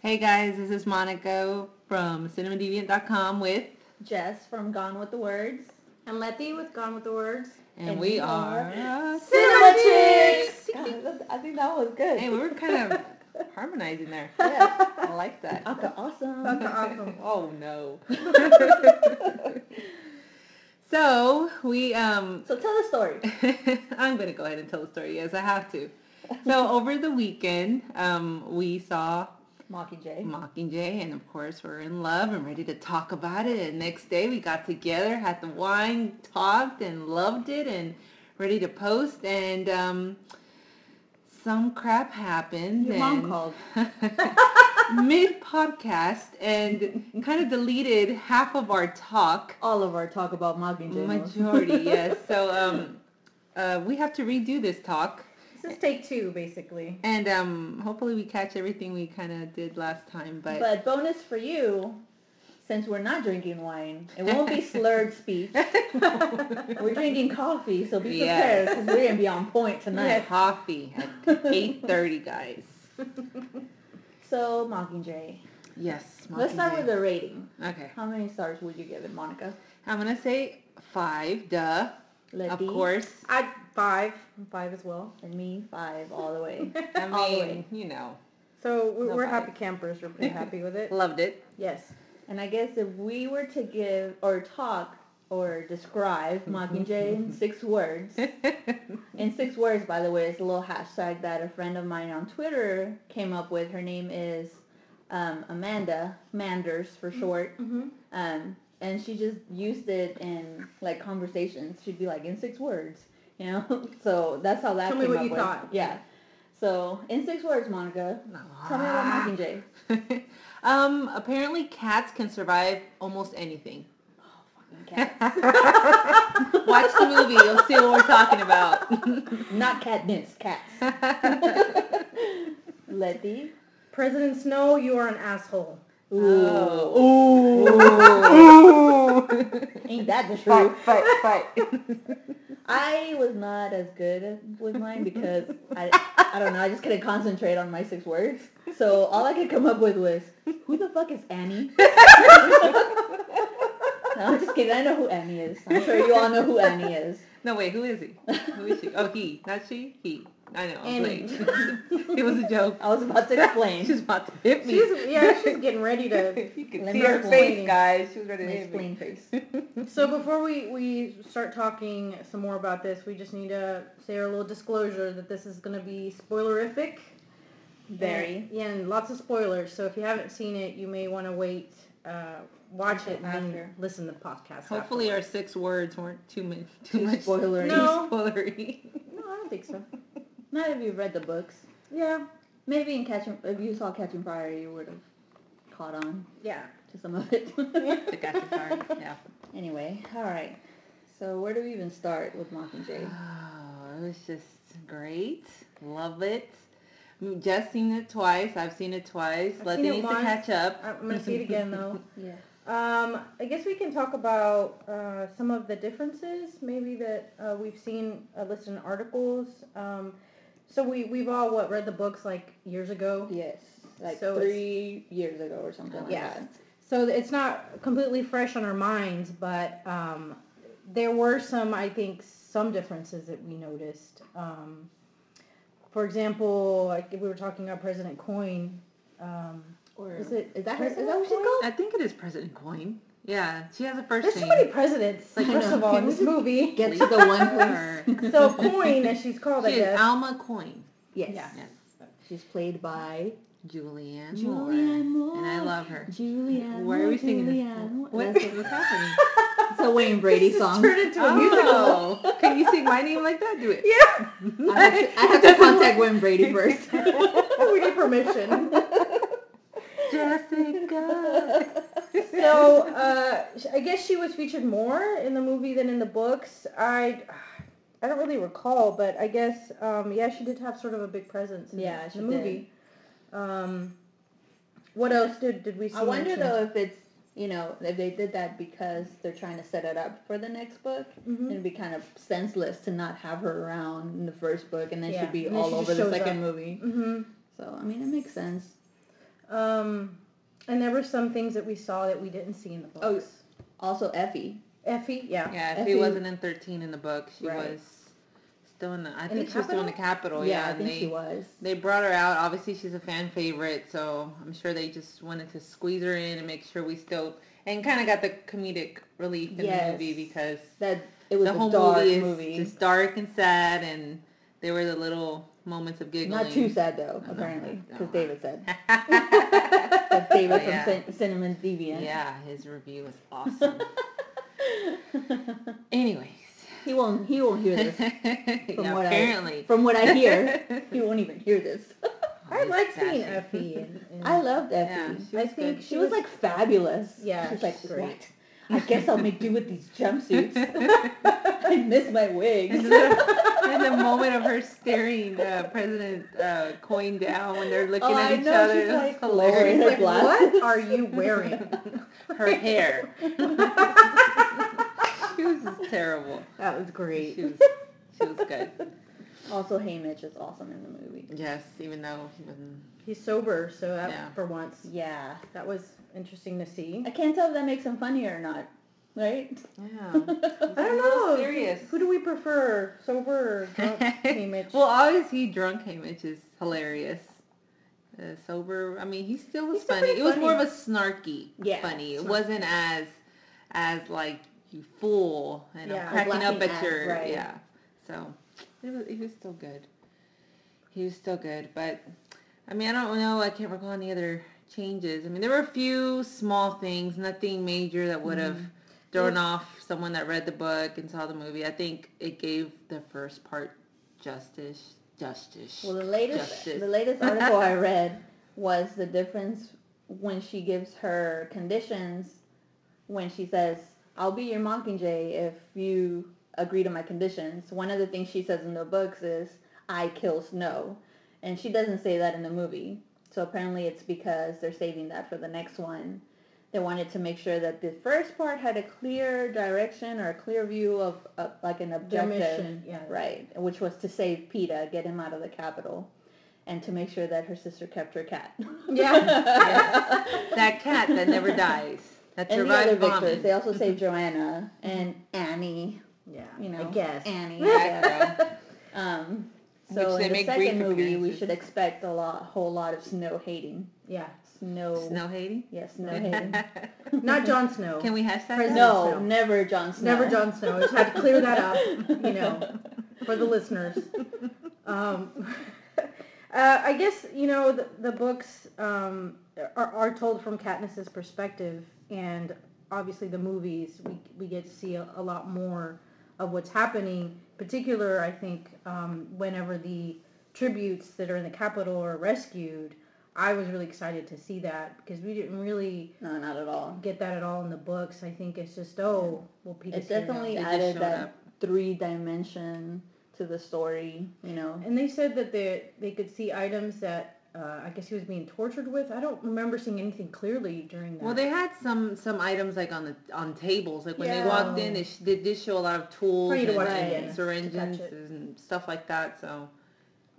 Hey guys, this is Monica from cinemadeviant.com with, Jess from Gone with the Words. And Letty with Gone with the Words. and, And we we are. are Cinema Chicks! God, I think that was good. Hey, we were kind of harmonizing there. yeah. I like that. Okay, awesome. Okay, awesome. oh no. so we um So tell the story. I'm gonna go ahead and tell the story. Yes, I have to. So over the weekend, um, we saw Mockingjay. Mockingjay, and of course we're in love and ready to talk about it. And next day we got together, had the wine, talked, and loved it, and ready to post. And um, some crap happened. Your mom called. mid podcast and kind of deleted half of our talk. All of our talk about Mockingjay. Majority, yes. So um, uh, we have to redo this talk. Is take two, basically. And um, hopefully we catch everything we kind of did last time. But, But bonus for you, since we're not drinking wine, it won't be slurred speech. We're drinking coffee, so be prepared because we're gonna be on point tonight. coffee at 8.30, guys. So Mockingjay. Yes. Let's start with the rating. Okay. How many stars would you give it, Monica? I'm to say five, duh. Letty? Of course. I five. I'm five as well. And me, five all the way. I All the mean, way. you know, So we, five. happy campers. We're pretty happy with it. loved it. Yes. And I guess if we were to give or talk or describe Mockingjay in six words, in six words, by the way, it's a little hashtag that a friend of mine on Twitter came up with. Her name is um, Amanda Manders for short. Mm-hmm. Um, and she just used it in like conversations. She'd be like, in six words, you know. so that's how that Tell me came what up you with. thought. Yeah. So in six words, Monica, tell me about Mockingjay. um, apparently cats can survive almost anything. Cat. Watch the movie, you'll see what we're talking about. Not catnips, cats. Letty. President Snow, you are an asshole. Ooh. Oh. Ain't that the truth? fight, fight, fight. I was not as good with mine because I, I don't know, I just couldn't concentrate on my six words. So all I could come up with was, who the fuck is Annie? no, I'm just kidding. I know who Annie is. I'm sure you all know who Annie is. No, wait, who is he? Who is she? Oh, he. Not she? He. I know. I'm Annie. playing. it was a joke. I was about to explain. She's about to hit me. She's yeah, she's getting ready to. you could Let see her explain. face, guys. She was ready to hit me. explain face. So before we we start talking some more about this, we just need to say our little disclosure that this is going to be spoilerific. Very. And, yeah, and lots of spoilers. So if you haven't seen it, you may want to wait, uh, watch it, and then listen to the podcast. Hopefully our six words weren't too much. Too, Too much. spoilery. No. Too spoilery. No, I don't think so. Not if you've read the books. Yeah, Maybe in Catching, if you saw Catching Fire, you would have caught on yeah. to some of it. The gotcha card. Yeah. anyway, all right. So where do we even start with Mockingjay? Oh, it was just great. Love it. Just seen it twice. I've seen it twice. I've Let seen it to catch up. I'm going to see it again though. Yeah. Um, I guess we can talk about uh, some of the differences, maybe that uh, we've seen uh, listed in articles. Um, so we we've all what read the books like years ago. Yes. Like So three years ago or something like Yeah. that. So it's not completely fresh on our minds, but um, there were some, I think, some differences that we noticed. Um, for example, like if we were talking about President Coin. Um, Or is it is that her? Is President that what she's Coin? called? I think it is President Coin. Yeah, she has a first There's so name. many presidents. I first of all, in this movie. Get to the one Or- place. So Coin, as she's called, I She is guess. Alma Coin. yes. Yeah. Yes. She's played by Julianne, Moore. Julianne Moore. And I love her. Julianne. Why are we singing this? Julianne Moore. What, That's what's happening? It's a Wayne Brady song. turned into a musical. Oh, can you sing my name like that? Do it. Yeah. I have, to, I have to contact Wayne Brady first. we need permission. Jessica. So uh, I guess she was featured more in the movie than in the books. I I don't really recall, but I guess um, yeah, she did have sort of a big presence in, Yeah, the movie. Um, what else did did we see? I wonder mentioned? though if it's you know if they did that because they're trying to set it up for the next book. Mhm. It'd be kind of senseless to not have her around in the first book and then Yeah, she'd be and all over the second up. movie. Mhm. So I mean, it makes sense. Um, and there were some things that we saw that we didn't see in the oh, books. Oh. Also, Effie. Effie, yeah. Yeah, if Effie- wasn't in 13 in the book, she Right. was still in the. I In think the she was still in the Capitol? Capitol. yeah, Yeah, I and think they she was. they brought her out. Obviously, she's a fan favorite, so I'm sure they just wanted to squeeze her in and make sure we still and kind of got the comedic relief in the movie because That it was the a whole dark movie is movie. just dark and sad, and there were the little moments of giggling. Not too sad though, apparently, because. David said. That's David from Yeah. Cin- Cinema Deviant. yeah, his review was awesome. Anyways, he won't. He won't hear this. yeah, what I- apparently. From what I hear, he won't even hear this. Oh, I He's like seeing. Effie. And, and I loved Effie. Yeah, I think good. She was like fabulous. Yeah, She's like, great. what? I guess I'll make do with these jumpsuits. I miss my wigs. in the, moment of her staring uh, President uh, Coin down when they're looking Oh, at I each know, other, she's like hilarious. like, what are you wearing? her hair. she was just terrible. that was great. She was, she was good. Also, Haymitch is awesome in the movie. Yes, even though he wasn't. He's sober, so that Yeah. for once Yeah. that was interesting to see. I can't tell if that makes him funnier or not. Right? Yeah. I don't know. Serious. Who do we prefer, sober or drunk? Haymitch? well, obviously, drunk Haymitch is hilarious. Uh, sober, I mean, he still was still funny. It was more of a snarky Yeah, funny. It wasn't as, as like you fool and Yeah, I'm cracking up at at, your right. yeah. So it was he was still good. He was still good, but I mean, I don't know. I can't recall any other changes. I mean, there were a few small things, nothing major that would have Mm-hmm. thrown off someone that read the book and saw the movie. I think it gave the first part justice. Justice. Well, the latest Justice. the latest article I read was the difference when she gives her conditions when she says, "I'll be your Mockingjay if you agree to my conditions." One of the things she says in the books is, "I kill Snow," and she doesn't say that in the movie. So apparently, it's because they're saving that for the next one. They wanted to make sure that the first part had a clear direction or a clear view of uh, like an Their objective. mission, yeah. Right, which was to save Peeta, get him out of the Capitol, and to make sure that her sister kept her cat. Yeah. that cat that never dies. That and the other survived victors. They also saved Johanna and Annie. Yeah, You know, I guess. Annie. Yeah. Um, Which so they in the make second movie, we should expect a lot, whole lot of snow hating. Yeah, Snow. Snow hating? Yes, snow hating. not Jon Snow. Can we hashtag President- that? no, Snow. never Jon Snow. Never Jon Snow. I just had to clear that up, you know, for the listeners. Um, uh, I guess you know the, the books um, are, are told from Katniss's perspective, and obviously the movies we we get to see a, a lot more of what's happening. Particular, I think, um, whenever the tributes that are in the Capitol are rescued, I was really excited to see that because we didn't really No, not at all. get that at all in the books. I think it's just oh, well, Peeta's It definitely added that up. three dimension to the story. You know. And they said that they they could see items that uh, I guess he was being tortured with. I don't remember seeing anything clearly during that. Well, they had some some items like on the on tables. Like when Yeah. they walked in, they, sh- they did show a lot of tools and, and syringes and stuff like that. So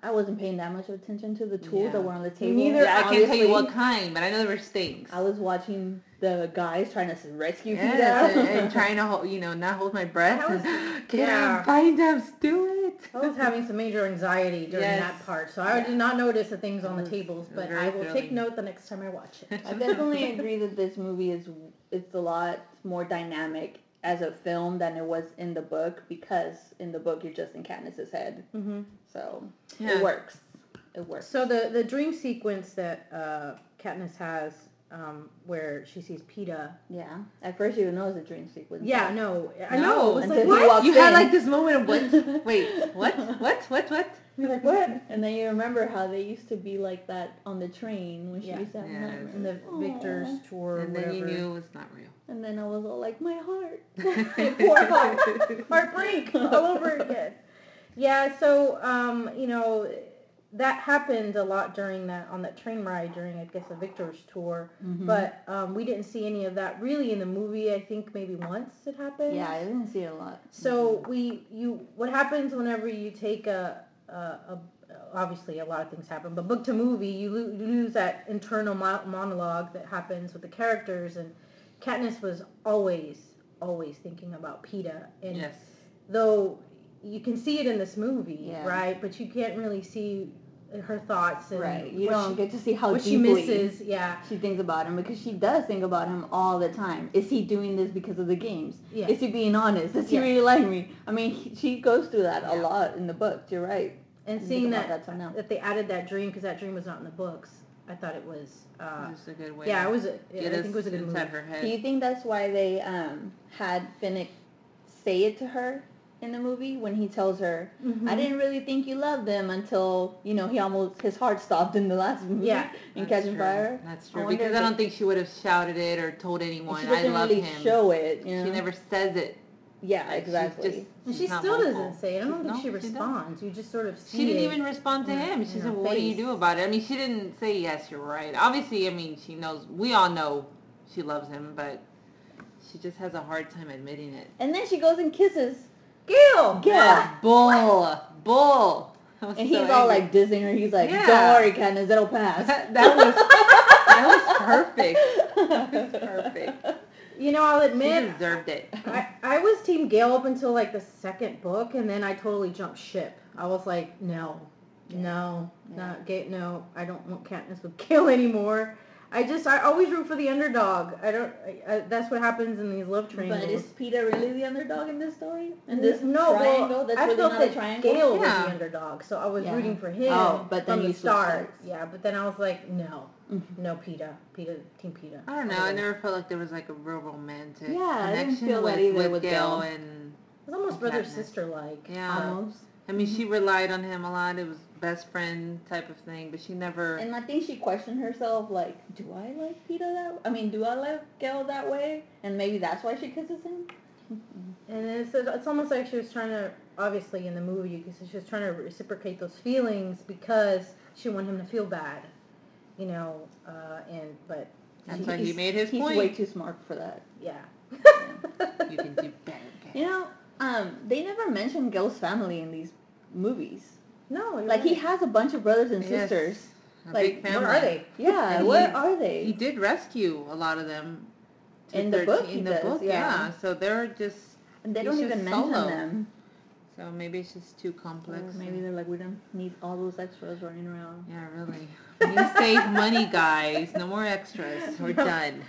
I wasn't paying that much attention to the tools Yeah. that were on the table. neither. yeah, I can't tell you what kind, but I know there were stings. I was watching the guys trying to rescue Yes, and, and trying to hold, you know, not hold my breath. Was- Get yeah. him, find him, do it. I was having some major anxiety during Yes. that part, so I Yeah. did not notice the things on the tables. But I will take note the next time I watch it. I definitely agree that this movie is it's a lot more dynamic as a film than it was in the book because in the book you're just in Katniss's head. hmm So Yeah. it works. It works. So the the dream sequence that uh, Katniss has, um, where she sees Peeta. yeah. At first you didn't know it was a dream sequence. Yeah, no, I No, know. It was until like, what? walked You had like this moment of what? Wait, what? What? What? What? You're like, what? And then you remember how they used to be like that on the train when she Yeah. used to have Yes. nightmares. in the Aw. Victor's tour, or And then you knew it was not real. And then I was all like, my heart. Poor heart. heartbreak all over again. Yeah, so um, you know that happened a lot during that on that train ride during I guess a Victor's tour, Mm-hmm. but um, we didn't see any of that really in the movie. I think maybe once it happened. yeah, I didn't see it a lot. So we you what happens whenever you take a a, a obviously a lot of things happen, but book to movie, you, lo- you lose that internal mo- monologue that happens with the characters, and Katniss was always, always thinking about Peeta, and Yes. though you can see it in this movie, Yeah. right? But you can't really see her thoughts and Right. You what don't she, get to see how what she misses. Yeah, she thinks about him because she does think about him all the time. Is he doing this because of the games? yeah. Is he being honest? Does he Yeah. really like me? I mean, he, she goes through that a lot in the book. You're right. and seeing that that till now. that they added that dream because that dream was not in the books, I thought it was. Uh, It was a good way. yeah, to it was. A, yeah, I think it was a good inside move. her head. Do you think that's why they um, had Finnick say it to her in the movie when he tells her, Mhm. "I didn't really think you loved them until you know he almost his heart stopped in the last movie Yeah. in That's Catching true. Fire." That's true. wonder Because I don't think she would have shouted it or told anyone. She I doesn't love really him. show it. You know? She never says it. Yeah, Like, she's exactly. just- And she still vocal. doesn't say it. I don't She's- think no, she doesn't. responds. You just sort of see She didn't it. even respond to him. She her said, "What do you do about it?" I mean, she didn't say, "Yes, you're right." Obviously, I mean, she knows. We all know she loves him, but she just has a hard time admitting it. And then she goes and kisses, Gil. Yeah. bull, bull. And so he's all like dissing her. He's like, Yeah. "Don't worry, Candace, it'll pass." that, that was that was perfect. That was perfect. You know, I'll She admit, deserved it. I, I was Team Gale up until like the second book, and then I totally jumped ship. I was like, no, no, Yeah. not Gale. No, I don't want Katniss with Gale anymore. I just, I always root for the underdog. I don't. I, I, that's what happens in these love triangles. But is Peeta really the underdog in this story? In this no, triangle? well, That's I really felt not a that triangle. Gale was Yeah. the underdog, so I was Yeah. rooting for him Oh, but then from you the start. sides. Yeah, but then I was like, no, Mhm. no, Peeta, Peeta, Team Peeta. I don't know. I never felt like there was like a real romantic Yeah, I didn't connection feel with, that with, with Gale Gale. and It was almost brother sister like. Yeah. Almost. I mean, she Mm-hmm. relied on him a lot. It was best friend type of thing, but she never. And I think she questioned herself, like, do I like Peeta that? I mean, do I like Gale that way? And maybe that's why she kisses him. And it's, it's almost like she was trying to, obviously in the movie, because she was trying to reciprocate those feelings because she wanted him to feel bad, you know. Uh, and but That's she- why he made his He's point. way too smart for that. yeah. you can do better. Gale. You know, um, they never mentioned Gale's family in these movies. No, you're Like he has a bunch of brothers and Yes. sisters. A like, big Where are they? Yeah, And where he- are they? He did rescue a lot of them. In the book 13 he in the does, book, yeah. So they're just. and they don't even mention solo. them. So maybe it's just too Or complex. maybe they're like, we don't need all those extras running around. Yeah, really. We need to save money, guys. No more extras. We're done.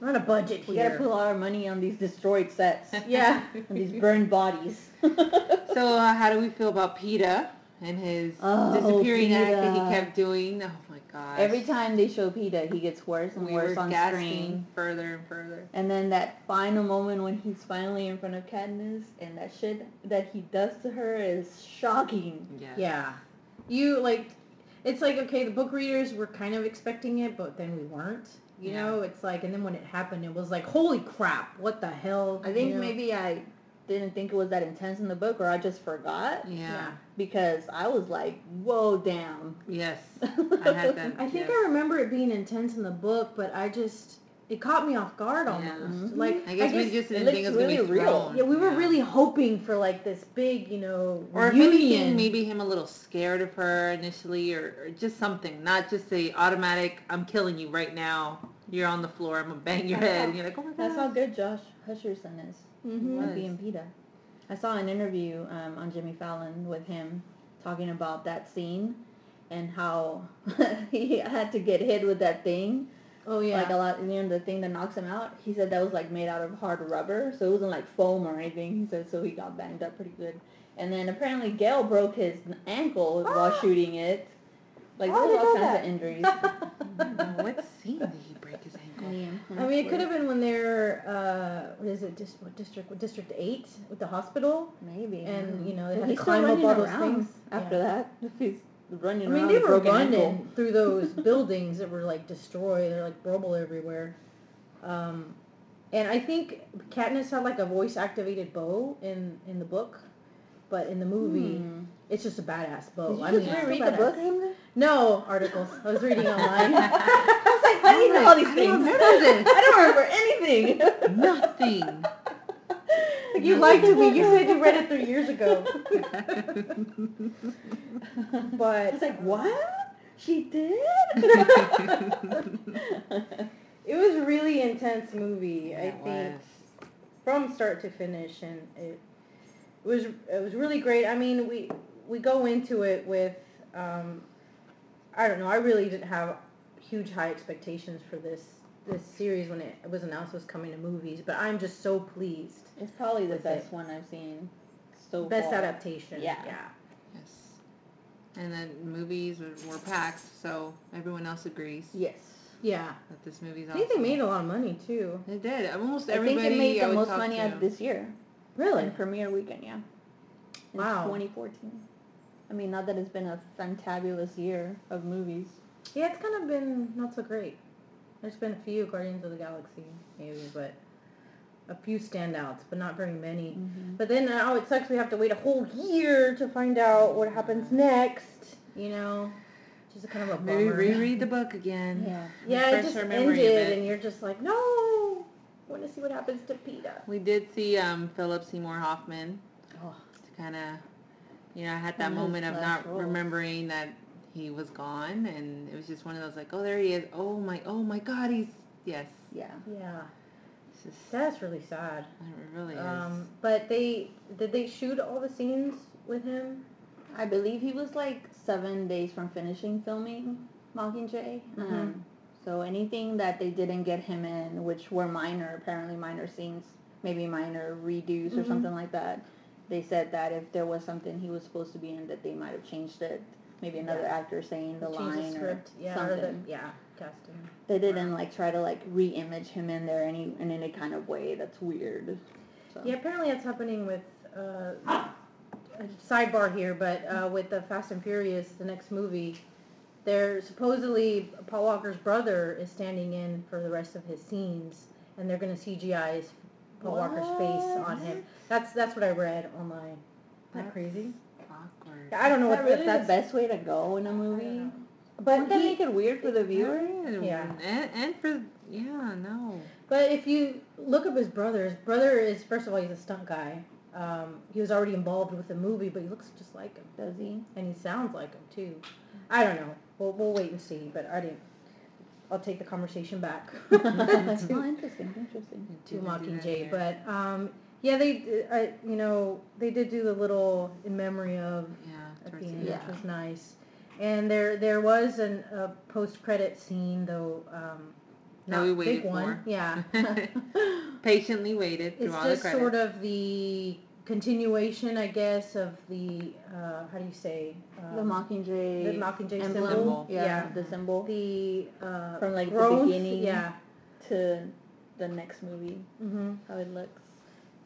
We're on a budget We here. gotta put all our money on these destroyed sets yeah. and these burned bodies. So, uh, how do we feel about Peeta and his Oh, oh disappearing act that he kept doing? Oh my god! Every time they show Peeta, he gets worse and we worse on screen. further and further. And then that final moment when he's finally in front of Katniss and that shit that he does to her is shocking. Yeah. Yeah. You like it's like okay, the book readers were kind of expecting it, but then we weren't. You Yeah. know, it's like and then when it happened it was like, Holy crap, what the hell? I think You know? maybe I didn't think it was that intense in the book or I just forgot Yeah. because I was like, whoa, damn. Yes. I had that. I think yes. I remember it being intense in the book, but I just it caught me off guard almost. Yeah. Mhm. Like I guess, we just didn't think it was looks going to be really real. thrown. yeah, we were Yeah. really hoping for like this big, you know, Or if anything, maybe him a little scared of her initially, or, or just something, not just a automatic. I'm killing you right now. You're on the floor. I'm gonna bang your head. And you're like, oh my god. That's how good Josh Hutcherson is. Mhm. Was. being Peeta. I saw an interview um, on Jimmy Fallon with him talking about that scene and how he had to get hit with that thing. Oh yeah. Like a lot, you know, the thing that knocks him out. He said that was like made out of hard rubber, so it wasn't like foam or anything. He said so he got banged up pretty good. And then apparently Gale broke his ankle while shooting it. Like How there all kinds of injuries. What scene did he I mean, it could have been when they're, uh, what is it, dis- what district, what district eight with the hospital, maybe. and you know they had to climb up all those things. after Yeah. that. If he's running I mean, they were running ankle. through those buildings that were like destroyed. They're like rubble everywhere. Um, and I think Katniss had like a voice activated bow in in the book, but in the movie, Hmm. it's just a badass bow. Did you I just mean, it's reread so the book? badass. No articles. I was reading online. I was like, how do you know all these I things? don't remember. I don't remember anything. Nothing. Like you lied to me. You said you read it three years ago. But it's like, what? She did? it was a really intense movie. I think was. from start to finish, and it was it was really great. I mean, we we go into it with um, I don't know. I really didn't have huge high expectations for this this series when it was announced it was coming to movies, but I'm just so pleased. it's probably the best it. one I've seen so Best far. adaptation. Yeah. Yeah. Yes. And then movies were, were packed, so everyone else agrees Yes. Yeah. that this movie's I awesome. think they made a lot of money too. It did. Almost everybody. I think it made the most money out of this year. Really? Premiere weekend, yeah. In Wow. 2014. I mean, not that it's been a fantabulous year of movies. Yeah, it's kind of been not so great. There's been a few Guardians of the Galaxy, maybe, but a few standouts, but not very many. Mm-hmm. But then now it sucks we have to wait a whole year to find out what happens next, you know? A kind of a bummer. Maybe reread the book again. Yeah. Yeah, it just our memory a ended, and you're just like, no! I want to see what happens to Peeta. We did see um, Philip Seymour Hoffman Oh, to kind of, you know, I had that From moment of not role. remembering that he was gone, and it was just one of those like, oh, there he is. Oh my, oh my God, he's yes. Yeah. yeah. It's just, That's really sad. it really is. Um, but they, did they shoot all the scenes with him? I believe he was like seven days from finishing filming Mockingjay. Mhm. Um, so anything that they didn't get him in, which were minor, apparently minor scenes, maybe minor redos or Mhm. something like that, they said that if there was something he was supposed to be in, that they might have changed it. Maybe another Yeah. actor saying the Change line script, or yeah, something. or the, yeah, casting. They didn't like try to like re-image him in there any in any kind of way that's weird. So. Yeah, apparently that's happening with, uh, a sidebar here, but, uh, with the Fast and Furious, the next movie, there supposedly Paul Walker's brother is standing in for the rest of his scenes, and they're gonna CGI his Paul Walker's face on him. That's, that's what I read online. Isn't that crazy? Awkward. I don't know Is what really that's, the best way to go in a movie? but Wouldn't that he, make it weird for the viewer? Yeah. And, and for yeah, no. But if you look up his brother, his brother is first of all he's a stunt guy. Um, he was already involved with the movie, but he looks just like him, Does he? and he sounds like him too. I don't know. We'll we'll wait and see. But I didn't. I'll take the conversation back oh, to, interesting, interesting. to Didn't do that Mockingjay. But um, yeah, they d- I, you know they did do the little in memory of yeah, at towards the the end, end. Yeah. which was nice. And there there was an, a post credit scene though. Um, That not we waited big one. for. Yeah. Patiently waited through It's all the just credits. sort of the continuation, I guess, of the uh, how do you say The um, Mockingjay. the Mockingjay emblem. symbol. Yeah, Yeah. the symbol The uh, From, like, the beginning. Yeah. to the next movie. hmm How it looks.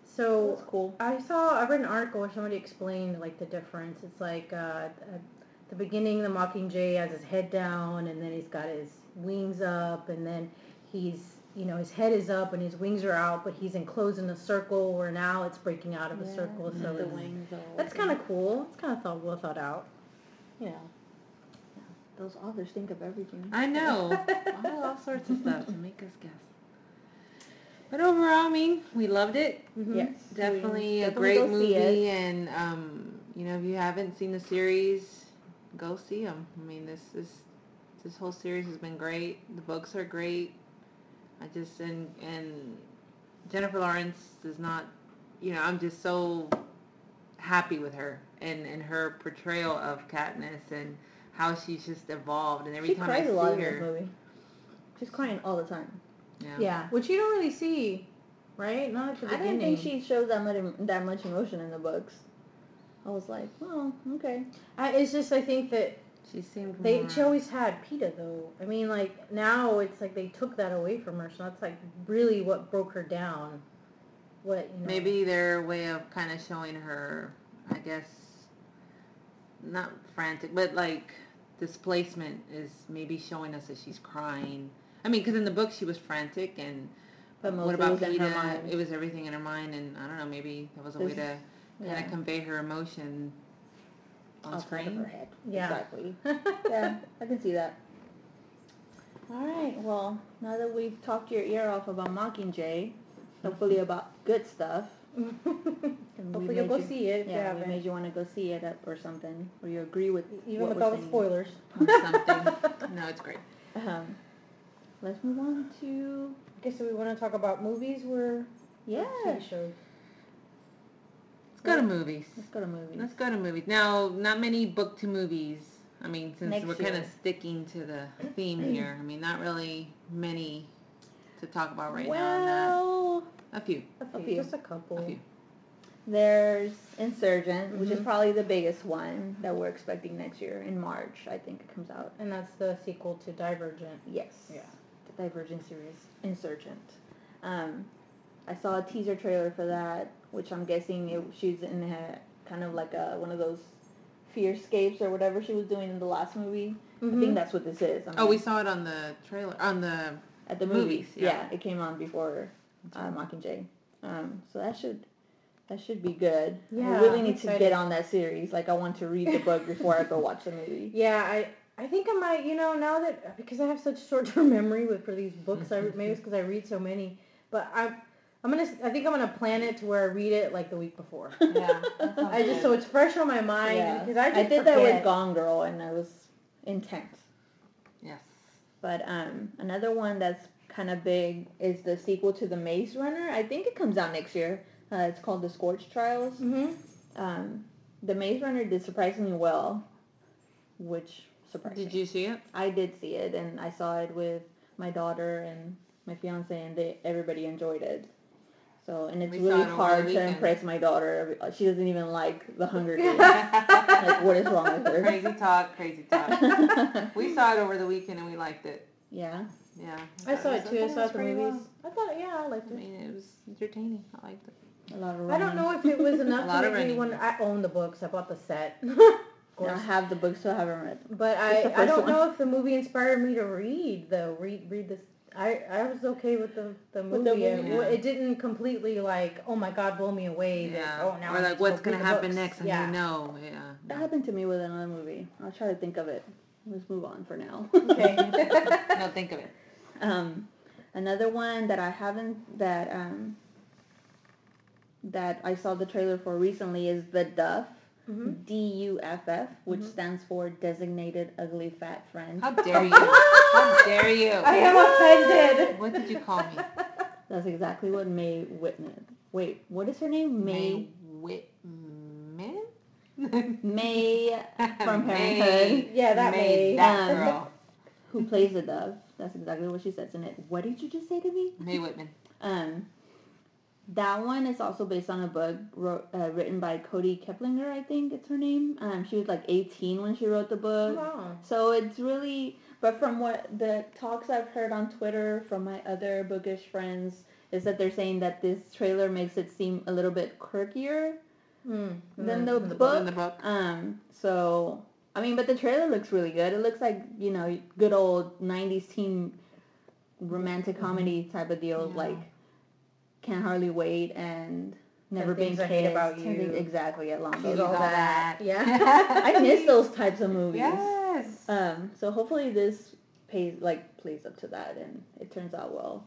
So That's cool. I saw I read an article where somebody explained like the difference. It's like uh, at the beginning, the Mockingjay has his head down, and then he's got his wings up, and then he's you know his head is up and his wings are out, but he's enclosed in a circle. Where now it's breaking out of a circle, so the it's, wings. that's kind of cool. It's kind of thought well thought out. You know. Those authors think of everything. I know. all, all sorts of stuff to make us guess. But overall, I mean, we loved it. Mhm. Yes. Definitely a great go see it. movie, and um, you know, if you haven't seen the series, go see them. I mean, this is this whole series has been great. The books are great. I just and and Jennifer Lawrence is not, you know, I'm just so happy with her and and her portrayal of Katniss and how she's just evolved. And every she time cries I a lot see in this her, movie. She's crying all the time. yeah. Yeah, which you don't really see, right? Not at the I beginning. didn't think she showed that much that much emotion in the books. I was like, oh, okay. I, it's just I think that she seemed They more, she always had Peeta though. I mean, like now it's like they took that away from her, so that's like really what broke her down. What you know? Maybe their way of kind of showing her, I guess, not frantic, but like displacement is maybe showing us that she's crying. I mean, because in the book she was frantic, and But what about it was in her Peeta? mind. It was everything in her mind, and I don't know, maybe that was a way to kind yeah. of convey her emotion on Outside of her screen. head. Yeah. Exactly. yeah, I can see that. All right. Well, now that we've talked your ear off about Mockingjay, hopefully about good stuff, Hopefully you'll go you- see it Yeah, we made you want to go see it or something, or you agree with Even with all the spoilers. or something. No, it's great. Um, let's move on to Okay, so we want to talk about movies or yeah. TV shows? Let's go to movies. Let's go to movies. Let's go to movies. Now, not many book to movies. I mean, since Next we're kind of sticking to the theme here. I mean, not really many to talk about right now. Well. A few. A A few, few. just a couple. A few. there's Insurgent, which is Mhm. probably the biggest one that we're expecting next year in March. I think it comes out. And that's the sequel to Divergent. Yes. Yeah. The Divergent series, Insurgent. Um, I saw a teaser trailer for that, which I'm guessing it, she's in a kind of like a one of those fearscapes or whatever she was doing in the last movie. I Mhm. think that's what this is. I Oh, we saw it on the trailer. On the. at the movies, movies. yeah. Yeah. it came on before uh, Mockingjay. Um, so that should that should be good. Yeah, I really need to get on that series. Like I want to read the book before I go watch the movie. Yeah, I I think I might, you know, now that because I have such short-term memory with for these books, I maybe it's because I read so many, but I'm I'm gonna I think I'm gonna plan it to where I read it like the week before. Yeah. I just so it's fresh on my mind Yeah. because I just I did that with forget. Gone Girl, and it was intense. Yes. But um, another one that's kind of big is the sequel to The Maze Runner. I think it comes out next year. Uh, it's called The Scorch Trials. Mhm. Um, the Maze Runner did surprisingly well, which surprised Did you see it? I did see it, and I saw it with my daughter and my fiance, and they everybody enjoyed it. So, and it's We really it hard to impress my daughter. She doesn't even like The Hunger Games. like, what is wrong with her? crazy talk, crazy talk. We saw it over the weekend and we liked it. yeah. Yeah. I saw it too. I thought saw it at the was pretty movies. I thought, yeah, I liked well. I it. mean, it was entertaining. I liked it. A lot of I don't know if it was enough A lot to make me running. want. I own the books. I bought the set. of I have the book, so I haven't read them. But I, I don't one. know if the movie inspired me to read though. Read read this. I, I was okay with the, the With movie. the It, movie. wa- it didn't completely like, oh my god, blow me away. that, Yeah. oh, now I or like what's go gonna happen books. next and Yeah. you know. Yeah. That happened to me with another movie. I'll try to think of it. Let's move on for now. Okay. no, think of it. Um, another one that I haven't that um, that I saw the trailer for recently is the Duff, Mhm. D U F F, which Mhm. stands for Designated Ugly Fat Friend. How dare you? How dare you? I am offended. What did you call me? That's exactly what Mae Whitman. Wait, what is her name? Mae Whitman? May from May. Parenthood, Yeah, that May, May. that Um, girl. who plays the Dove. That's exactly what she says in it. What did you just say to me? Mae Whitman. Um, that one is also based on a book wrote, uh, written by Kody Keplinger, I think it's her name. Um, she was like 18 when she wrote the book. Wow. So it's really, but from what the talks I've heard on Twitter from my other bookish friends, is that they're saying that this trailer makes it seem a little bit quirkier. Mm. Then Mm. the Mm. book- the book. Um, so I mean, but the trailer looks really good. It looks like you know, good old '90s teen romantic comedy type of deal, Yeah. like Can't Hardly Wait and Never Been Things Kissed. About 10 Things- You. exactly, along She's those all lines. that. Yeah. I miss those types of movies. Yes. Um, so hopefully this pays like plays up to that and it turns out well.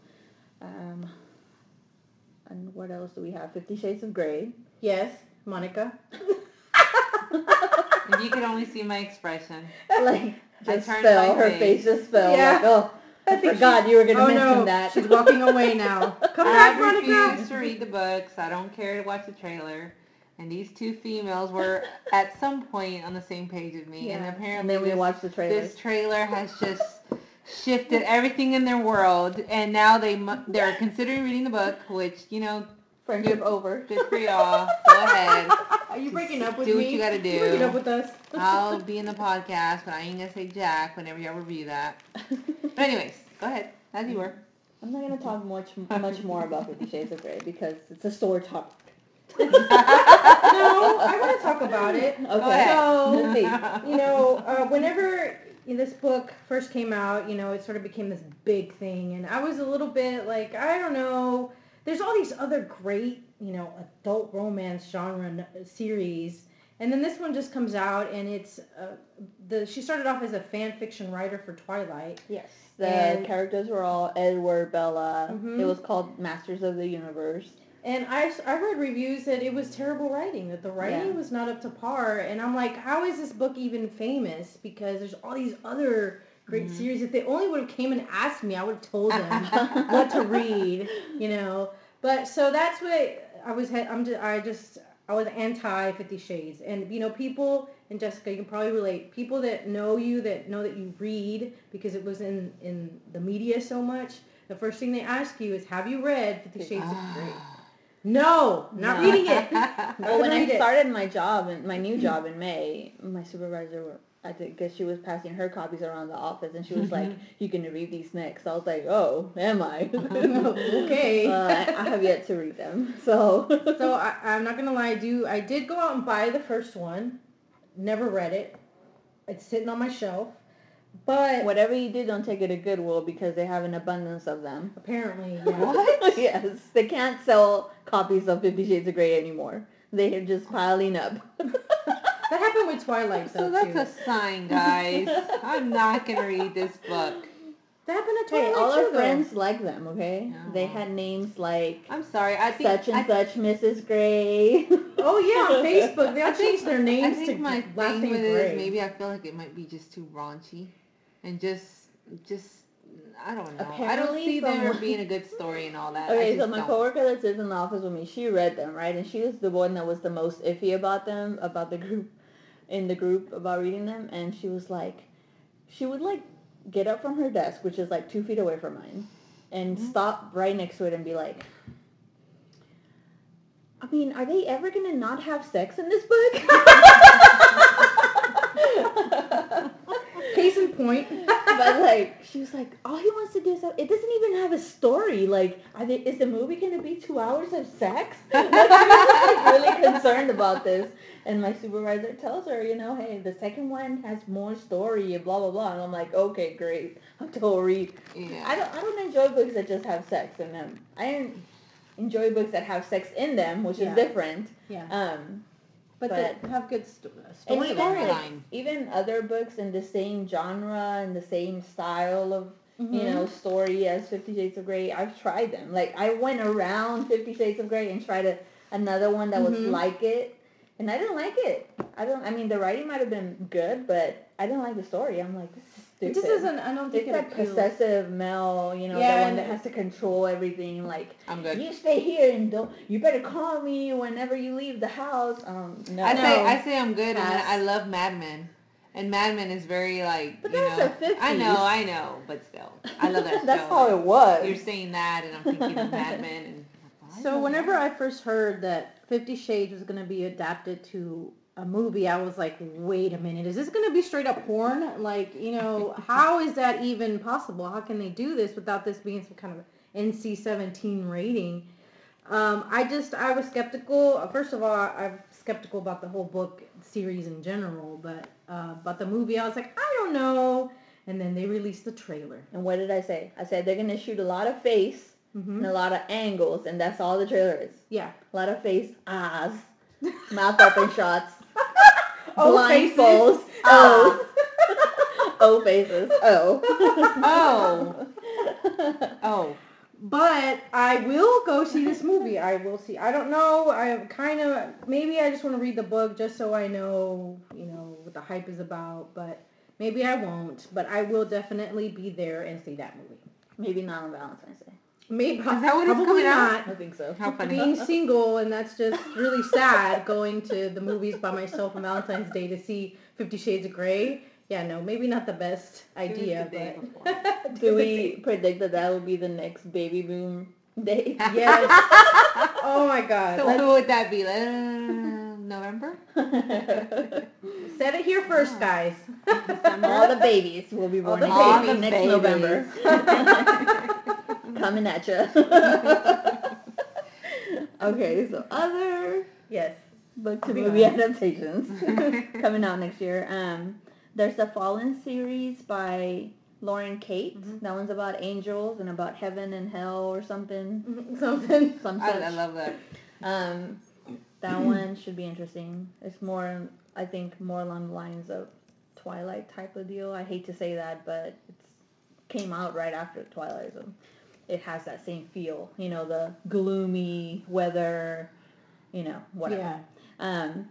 Um, and what else do we have? Fifty Shades of Grey. Yes, Monica. if you could only see my expression. like I turned fell. Her face. face just fell. Yeah. Like, oh, I, I think forgot you were gonna oh mention no, that. she's walking away now. Come I back, have Monica. refused to read the books. I don't care to watch the trailer. And these two females were at some point on the same page as me. And apparently and then we this, watched the trailer. this trailer has just shifted everything in their world. And now they they're considering reading the book, which, you know, Friendship over. good for y'all. Go ahead. Are you breaking up with do me? what you gotta You breaking do. up with us? I'll be in the podcast, but I ain't gonna say Jack whenever y'all review that. But anyways, go ahead. As you were. I'm not gonna talk much much more about Fifty Shades of Grey because it's a sore topic. no, I want to talk about it. Okay. So, you know, uh, whenever this book first came out, you know, it sort of became this big thing, and I was a little bit like, I don't know. There's all these other great, you know, adult romance genre n- series, and then this one just comes out, and it's uh, the she started off as a fan fiction writer for Twilight. Yes. The And- characters were all Edward, Bella. Mhm. It was called Masters of the Universe. And I, I read reviews that it was terrible writing, that the writing Yeah. was not up to par. And I'm like, how is this book even famous? Because there's all these other great Mm-hmm. series. If they only would have came and asked me, I would have told them what to read, you know. But so that's what I was. I'm just. I just. I was anti Fifty Shades, and you know, people and Jessica, you can probably relate. People that know you, that know that you read because it was in in the media so much. The first thing they ask you is, "Have you read Fifty Shades of Grey?" No, not No. reading it. Well, when I read it. started my job, in, my new job in May, my supervisor, I think, guess she was passing her copies around the office, and she was like, "You can read these next." I was like, "Oh, am I?" okay. Uh, I, I have yet to read them, so. so I, I'm not gonna lie. I do. I did go out and buy the first one. Never read it. It's sitting on my shelf. But Whatever you do, don't take it to Goodwill because they have an abundance of them. apparently, yeah. What? yes, they can't sell copies of Fifty Shades of Grey anymore. They are just piling up. That happened with Twilight, though, So that's too. a sign, guys. I'm not gonna read this book. That happened to Hey, Twilight, all too, our though. friends like them, okay? Yeah. They oh. had names like I'm sorry. I think such and I, such Mrs. Grey. Oh, yeah, on Facebook. They all changed their I names think to my last thing with it Gray. is maybe I feel like it might be just too raunchy, and just just I don't know. I don't see from there being a good story and all that. Okay, so my don't. coworker that sits in the office with me, she read them, right? And she was the one that was the most iffy about them, about the group, in the group about reading them. And she was like, she would like get up from her desk, which is like two feet away from mine, and Mhm. stop right next to it and be like, I mean, are they ever gonna not have sex in this book? Case in point. but like she was like all he wants to do is have, it doesn't even have a story like are they, is the movie to be two hours of sex like, she was like, really concerned about this and my supervisor tells her you know hey the second one has more story and blah blah blah and i'm like okay great i'm totally Yeah. i don't i don't enjoy books that just have sex in them i enjoy books that have sex in them which Yeah. is different Yeah. um But, But- that have good sto- and story even, storyline. like, even other books in the same genre and the same style of Mm-hmm. you know, story as Fifty Shades of Grey. I've tried them. Like I went around Fifty Shades of Grey and tried a, another one that was Mhm. like it, and I didn't like it. I don't. I mean, the writing might have been good, but I didn't like the story. I'm like, this is stupid. It just doesn't, I don't think It's it that appeals. possessive male, you know, Yeah, the one that has to control everything. Like, I'm good. you stay here and don't. You better call me whenever you leave the house. Um, no. I say I say I'm good, and. I love Mad Men, and Mad Men is very like But you that's know. the 50s. I know, I know, but still, I love that That's show. how it was. You're saying that, and I'm thinking of Mad Men, and So whenever Mad I first heard that Fifty Shades was going to be adapted to a movie, I was like, wait a minute, is this going to be straight up porn? Like, you know, how is that even possible? How can they do this without this being some kind of NC-17 rating? Um, I just, I was skeptical. First of all, I'm skeptical about the whole book series in general, but uh, about the movie, I was like, I don't know. And then they released the trailer. and what did I say? I said they're gonna shoot a lot of face hmm and a lot of angles, and that's all the trailer is. Yeah. A lot of face, eyes, mouth open shots, Oh, blindfolds, oh, oh faces, oh. Oh. Oh, But I will go see this movie. I will see. I don't know. I kind of maybe I just want to read the book just so I know, you know, what the hype is about. But maybe I won't. But I will definitely be there and see that movie. Maybe not on Valentine's Day. Maybe Is that when it's probably coming out? not. I think so. how funny. Being single and that's just really sad. Going to the movies by myself on Valentine's Day to see Fifty Shades of Grey. Yeah, no, maybe not the best Do it the idea. day but Do we predict that that will be the next baby boom day? Yes. Oh my God. So Let's- who would that be? Uh, November? Set it here first, guys. All the babies will be All born the next- babies. next Babies. November. Coming at you. okay, so other Yes. book to movie on. adaptations coming out next year. Um, there's the Fallen series by Lauren Kate. Mhm. That one's about angels and about heaven and hell or something. Something. Some I. I love that. Um, that one should be interesting. It's more, I think, more along the lines of Twilight type of deal. I hate to say that, but it's came out right after Twilight. So. It has that same feel. You know, the gloomy weather. You know, whatever. Yeah. Um,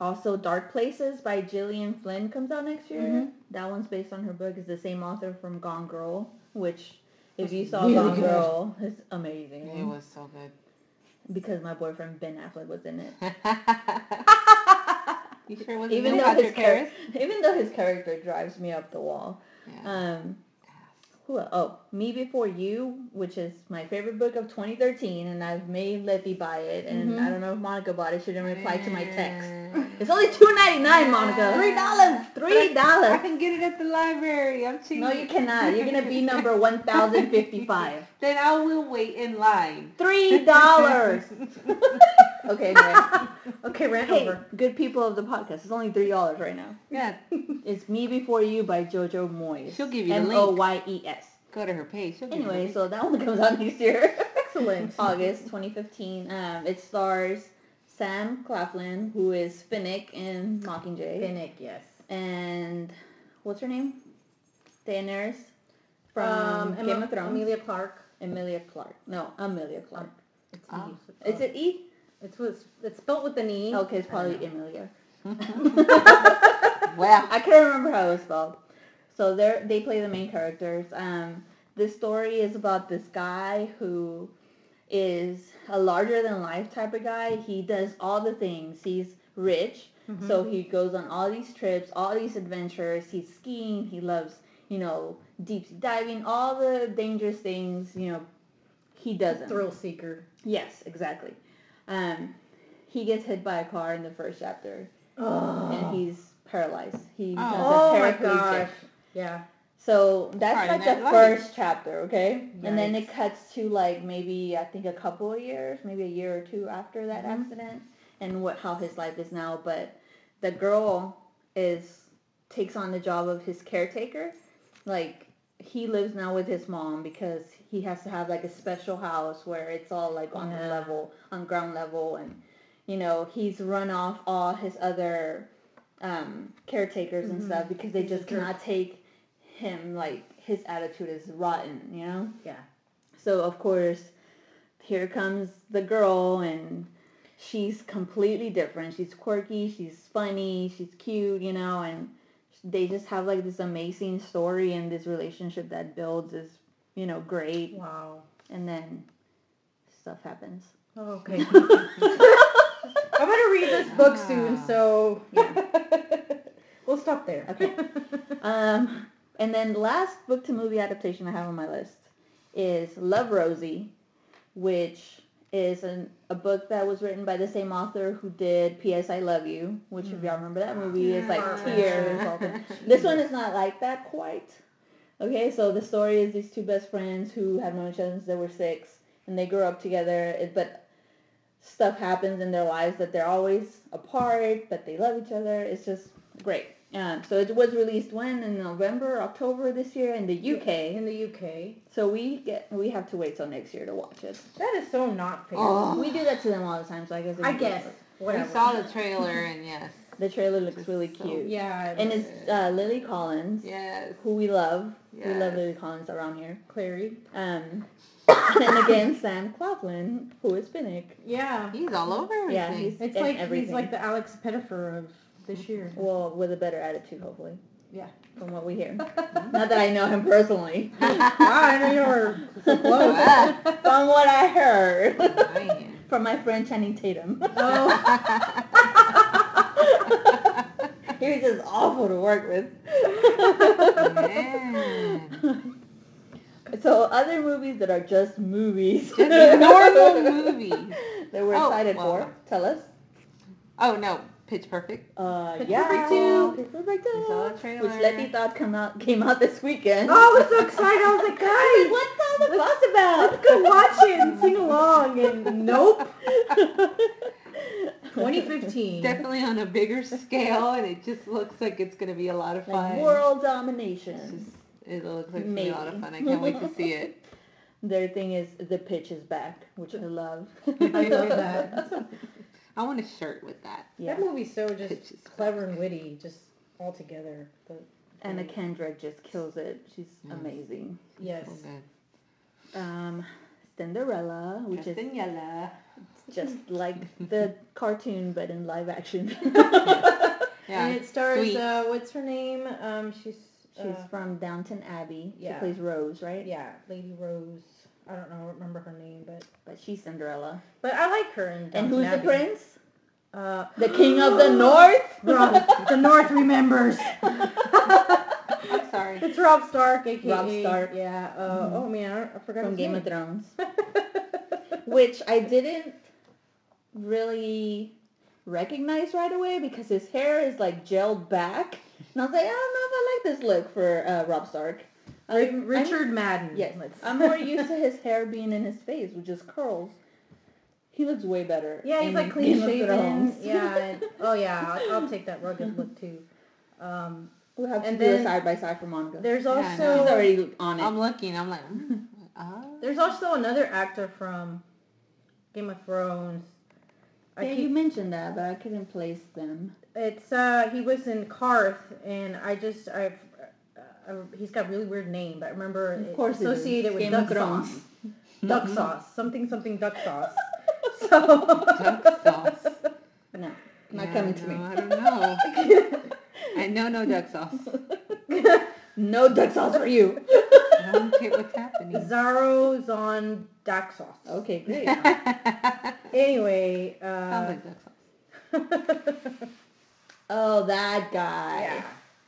also, Dark Places by Gillian Flynn comes out next year. Mhm. That one's based on her book. It's the same author from Gone Girl, which, if It's you saw really Gone good. Girl, it's amazing. It was so good. because my boyfriend Ben Affleck was in it. you sure wasn't Even though his Patrick Harris? Even though his character drives me up the wall. Yeah. Um, Oh, Me Before You, which is my favorite book of 2013, and I've made Letty buy it, and Mhm. I don't know if Monica bought it. She didn't reply to my text. It's only two ninety nine, Monica. Three dollars. Three dollars. I can get it at the library. I'm cheap. No, you cannot. You're gonna be number one thousand fifty five. Then I will wait in line. Three dollars. okay, anyway. Okay, rant Hey, over. good people of the podcast. It's only three dollars right now. Yeah, It's Me Before You by Jojo Moyes. She'll give you the link. M O Y E S. go to her page. She'll give you the Anyway, so that one comes out next year. Excellent. August 2015. Um, it stars Sam Claflin, who is Finnick in Mockingjay, Finnick, yes. and what's her name? Daenerys from Um, Game Emma- of Thrones. Amelia Clarke. Emilia Clarke. No, Amelia Clarke. It's Oh. E. Is it E? It's what's it's spelled with an E. Okay, it's probably. Emilia. wow. I can't remember how it was spelled. So they they play the main characters. Um, this story is about this guy who is a larger than life type of guy. He does all the things. He's rich, Mhm. so he goes on all these trips, all these adventures. He's skiing. He loves you know deep sea diving, all the dangerous things. You know, he does them. Thrill seeker. Yes, exactly. Um, he gets hit by a car in the first chapter, Oh, and he's paralyzed. He has oh a my paraplegic. gosh. Yeah. So that's like the first chapter, okay? And then it cuts to like maybe I think a couple of years, maybe a year or two after that Mhm. accident, and what how his life is now. But the girl is takes on the job of his caretaker. Like he lives now with his mom because he has to have like a special house where it's all like on the level, on ground level, and you know he's run off all his other um, caretakers and Mhm. stuff because they just cannot take him like his attitude is rotten, you know. Yeah. So of course, here comes the girl, and she's completely different. She's quirky, she's funny, she's cute, you know, and they just have like this amazing story and this relationship that builds is, you know, great. Wow. And then stuff happens. Oh, okay. I'm gonna read this book soon, so yeah. we'll stop there. Okay. Um, and then the last book to movie adaptation I have on my list is Love Rosie, which is an, a book that was written by the same author who did P.S. I Love You, which if y'all hmm. remember that movie is like tears. This one is not like that quite. Okay, so the story is these two best friends who have known each other since they were six, and they grew up together. It, but stuff happens in their lives that they're always apart, but they love each other. It's just great. Um, so it was released when in November, October this year in the UK. In the UK. So we get we have to wait till next year to watch it. That is so not fair. Oh. We do that to them all the time, so I guess. I guess. Whatever. We saw the trailer and yes. the trailer looks really So- cute, Yeah. and it's uh, Lily Collins, Yes. who we love. We love Lily Collins around here. Clary. Um, and again, Sam Claflin, who is Finnick. Yeah. He's all over everything. Yeah, he's It's in like everything. he's like the Alex Pettyfer of this mm-hmm. year. well with a better attitude, hopefully. Yeah. From what we hear. Not that I know him personally. I know you're so close. From what I heard. Oh, man. From my friend Channing Tatum. Oh. he was just awful to work with. Man. So other movies that are just movies. Just normal movies. that we're Oh, excited well. for. Tell us. Oh no, Pitch Perfect. Uh, Pitch yeah. Perfect 2. Pitch Perfect We saw 2. the trailer. Which Letty thought come out, came out this weekend. Oh, I was so excited. I was like, Guys, guys, what's all the fuss about? let's go watch it and sing along. And nope. 2015. Definitely on a bigger scale, and it just looks like it's gonna be a lot of fun. like world domination. just- it looks like it's gonna be a lot of fun. I can't wait to see it. Their thing is the pitch is back, which I love. I love that. I want a shirt with that. Yeah. That movie's so just Pitch clever and witty, just all together. But Anna Kendrick just kills it. She's Yes. amazing. yes. So good. um, Cinderella, which is Castañeda. just like the cartoon but in live action. Yeah. and it stars, uh, what's her name? Um, she's, She's uh, from Downton Abbey. She plays Rose, right? yeah, Lady Rose. I don't know, remember her name, but But she's Cinderella. but I like her. In And who's the prince? Uh, The king of the north? Robb, the North remembers. I'm sorry. It's Robb Stark, aka Robb Stark. Yeah. Uh, Mhm. Oh man, I, I forgot from Game name. of Thrones. Which I didn't really recognize right away because his hair is like gelled back. And I was like, I don't know if I like this look for uh, Robb Stark. Ri- I'm- Richard Madden. I'm, yes, I'm more used to his hair being in his face, which is curls. He looks way better. Yeah, he's in like clean shaven. Yeah. and- oh yeah, I'll, I'll take that rugged look too. Um, We'll have to And do a side by side for Monica. there's Yeah, I He's already on it. I'm looking. I'm like, mm, ah. there's also another actor from Game of Thrones. I yeah, you mentioned that, but I couldn't place them. it's uh he was in Qarth, and I just I've. Uh, he's got a really weird name, but I remember Of it course it is. associated with Game duck sauce. Duck sauce, something something duck sauce. So duck sauce. No, not Yeah, coming to no, me. I don't know. I know no duck sauce. No duck sauce for you. I don't get what's happening. Xaro Xhoan duck sauce. Okay, great. Anyway, uh, like duck sauce. Oh, that guy. yeah.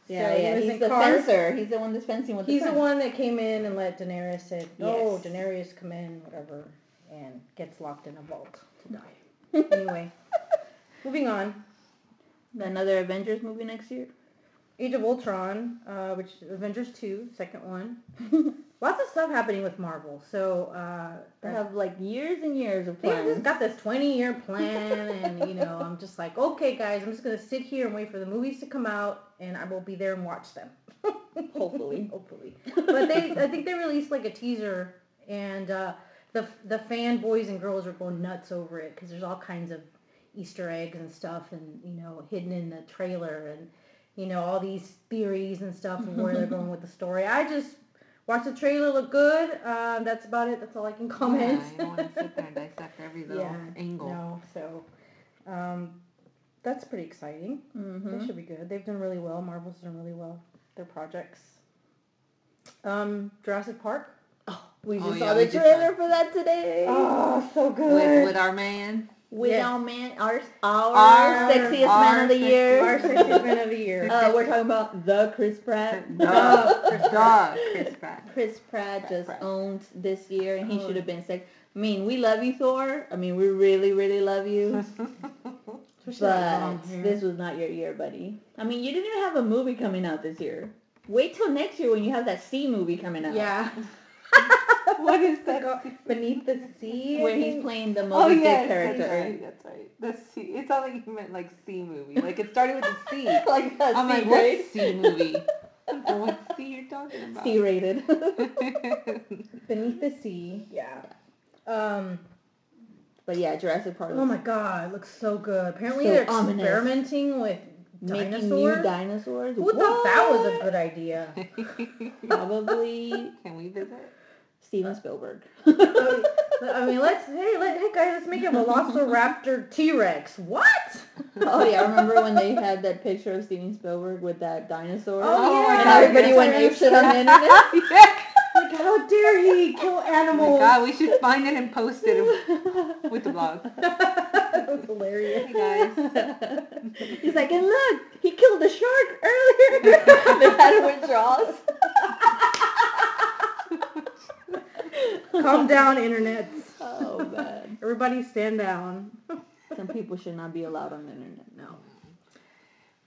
Yeah, So he yeah. was He's the Qarth. fencer. He's the one that's fencing with He's the the one that came in and let Daenerys said, "Oh, Yes. Daenerys, come in, whatever," and gets locked in a vault to die. anyway, moving on. Another Avengers movie next year. Age of Ultron, uh, which Avengers 2, second one. Lots of stuff happening with Marvel. So uh, They have like years and years of plans. just got this 20 year plan and you know i'm just like okay guys i'm just going to sit here and wait for the movies to come out and i will be there and watch them Hopefully. hopefully but they i think they released like a teaser and uh, the the fanboys and girls are going nuts over it because there's all kinds of easter eggs and stuff and you know hidden in the trailer and you know all these theories and stuff of where they're going with the story i just watched the trailer look good um, that's about it that's all i can comment Yeah, I don't want to sit there and dissect every little Yeah, angle. No, so um, that's pretty exciting. Mm-hmm. They should be good. They've done really well. Marvel's done really well. Their projects. Um, Jurassic Park. We just Oh, saw yeah, the trailer for that today. Oh, so With, good. with our man. With Yes. our man, our, our, Our- sexiest our man of the sexy- year. Our sexiest man of the year. Uh, we're talking about the Chris Pratt. Dog. Chris Chris Pratt. Chris Pratt just Pratt. owned this year, and he Oh. should have been sex. I mean, we love you, Thor. I mean, we really, really love you. But this was not your year, buddy. I mean, you didn't even have a movie coming out this year. Wait till next year when you have that C movie coming out. yeah. what is that? Beneath the Sea. Where he's playing the Oh Moby Dick yes, character. that's right. That's right. The sea. It sounded like you meant like C movie. Like it started with a C. like a I'm C like, grade. what C movie? Know what C you're talking about. C rated. Beneath the Sea. Yeah. Um. but yeah, Jurassic Park. Oh my God, it looks so good. Apparently So they're ominous. experimenting with Making new dinosaurs. Who thought that was a good idea? Probably Can we visit? Steven Spielberg. Oh, I mean, let's hey, let, hey guys, let's make a Velociraptor T-Rex. What? oh yeah, I remember when they had that picture of Steven Spielberg with that dinosaur. Oh, yeah. And everybody went apeshit on the internet. yeah. Like, how dare he kill Oh animals? god, we should find it and post it with the blog. that was hilarious. Hey guys. He's like, and look, he killed a shark earlier. they had it with Jaws. Calm down, internet. Oh man. Everybody stand down. Some people should not be allowed on the internet. No.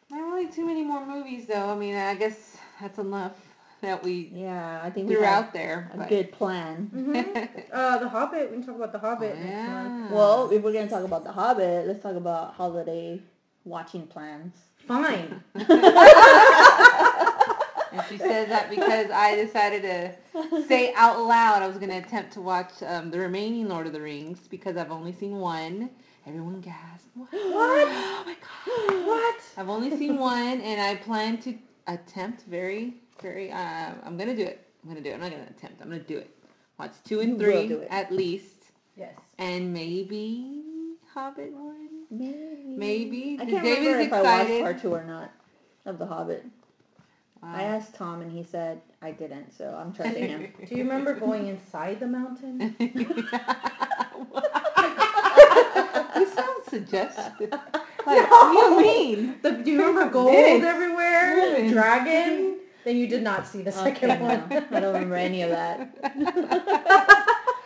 There are really too many more movies though. I mean, I guess that's enough that we Yeah, I think we threw have out there. a but- good plan. Mhm. Uh, The Hobbit. We can talk about The Hobbit Oh, yeah. Well, if we're gonna talk about The Hobbit, let's talk about holiday watching plans. Fine. And she says that because I decided to say out loud I was going to attempt to watch um, the remaining Lord of the Rings because I've only seen one. Everyone gasped. What? Oh my god. What? I've only seen one and I plan to attempt very, very, uh, I'm going to do it. I'm going to do it. I'm not going to attempt. I'm going to do it. Watch two and will three at least, Yes. and maybe Hobbit one. Maybe. Maybe. I can't David's remember if I watched part two or not of The Hobbit. I asked Tom and he said I didn't, so I'm trusting him. Do you remember going inside the mountain? you sound suggestive. Like, what do you mean? The, do you remember gold everywhere? Dragon? Then you did not see the second Okay, one. no, I don't remember any of that.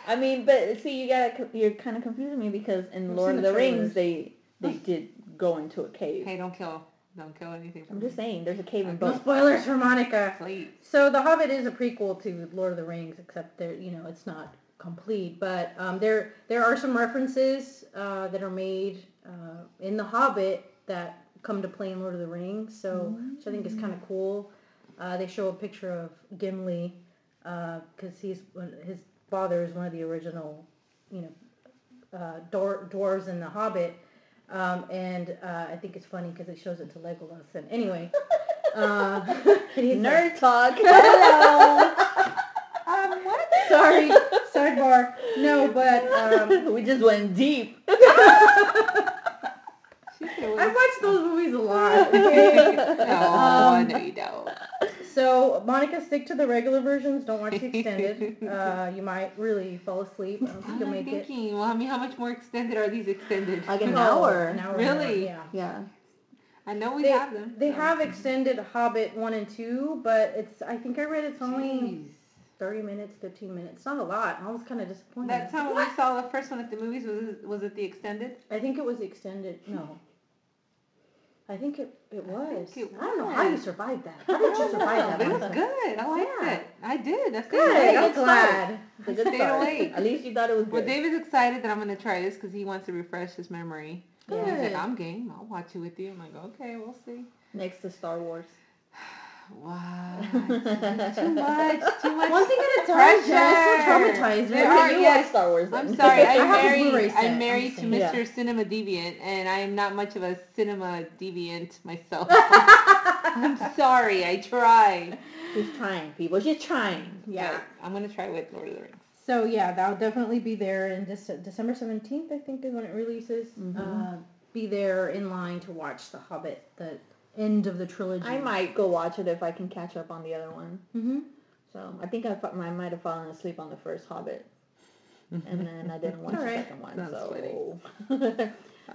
I mean, but see, you gotta, you're kind of confusing me because in I've Lord of the the Rings, they they did go into a cave. Hey, don't kill. Don't kill anything. I'm just saying, there's a cave in No both. spoilers for Monica. Please. So The Hobbit is a prequel to Lord of the Rings, except there, you know, it's not complete. But um, there, there are some references uh, that are made uh, in The Hobbit that come to play in Lord of the Rings. So, which I think is kind of cool. Uh, they show a picture of Gimli because he's his father is one of the original, you know, uh, dwar- dwarves in The Hobbit. Um, and uh, I think it's funny because it shows it to Legolas. And anyway, uh, he's like, Nerd talk. Hello. Um, what? Sorry, sidebar. No, but um, we just went deep. I watch those movies a lot. Okay? No, Um, no, you don't. So Monica, stick to the regular versions. Don't watch the extended. Uh, you might really fall asleep. I don't think you'll I'm make it. thinking, well, I mean, how much more extended are these extended? Like an hour. An hour. Really? Yeah. Yeah. I know we They, have them. they so. have extended Hobbit one and two, but it's. I think I read it's only Jeez. thirty minutes, fifteen minutes. Not a lot. I was kind of disappointed. That time when we saw the first one at the movies, was was it the extended? I think it was extended. No. I think it, it was. I, it don't know how you survived that. How did you survive that? It was good. I liked Yeah. it. I did. I stayed Good. awake. I'm glad. Good Stayed awake. At least you thought it was Well, good. David's excited that I'm going to try this because he wants to refresh his memory. Good. He's like, I'm game. I'll watch it with you. I'm like, okay, we'll see. Next to Star Wars. Wow. too much. Too much. One thing at a time, Pressure. traumatized. There are- you yes. watch Star Wars then. I'm sorry. I I'm married. I'm I'm married to. Mr. Yeah. Cinema Deviant, and I am not much of a cinema deviant myself. I'm sorry. I try. She's trying, people. She's trying. Yeah. But I'm gonna try with Lord of the Rings. So yeah, that'll definitely be there in Dece- December seventeenth. I think is when it releases. Mhm. Uh, be there in line to watch The Hobbit, the end of the trilogy. I might go watch it if I can catch up on the other one. Mm-hmm. So I think I, I might have fallen asleep on the first Hobbit, and then I didn't watch the Alright. second one. Sounds so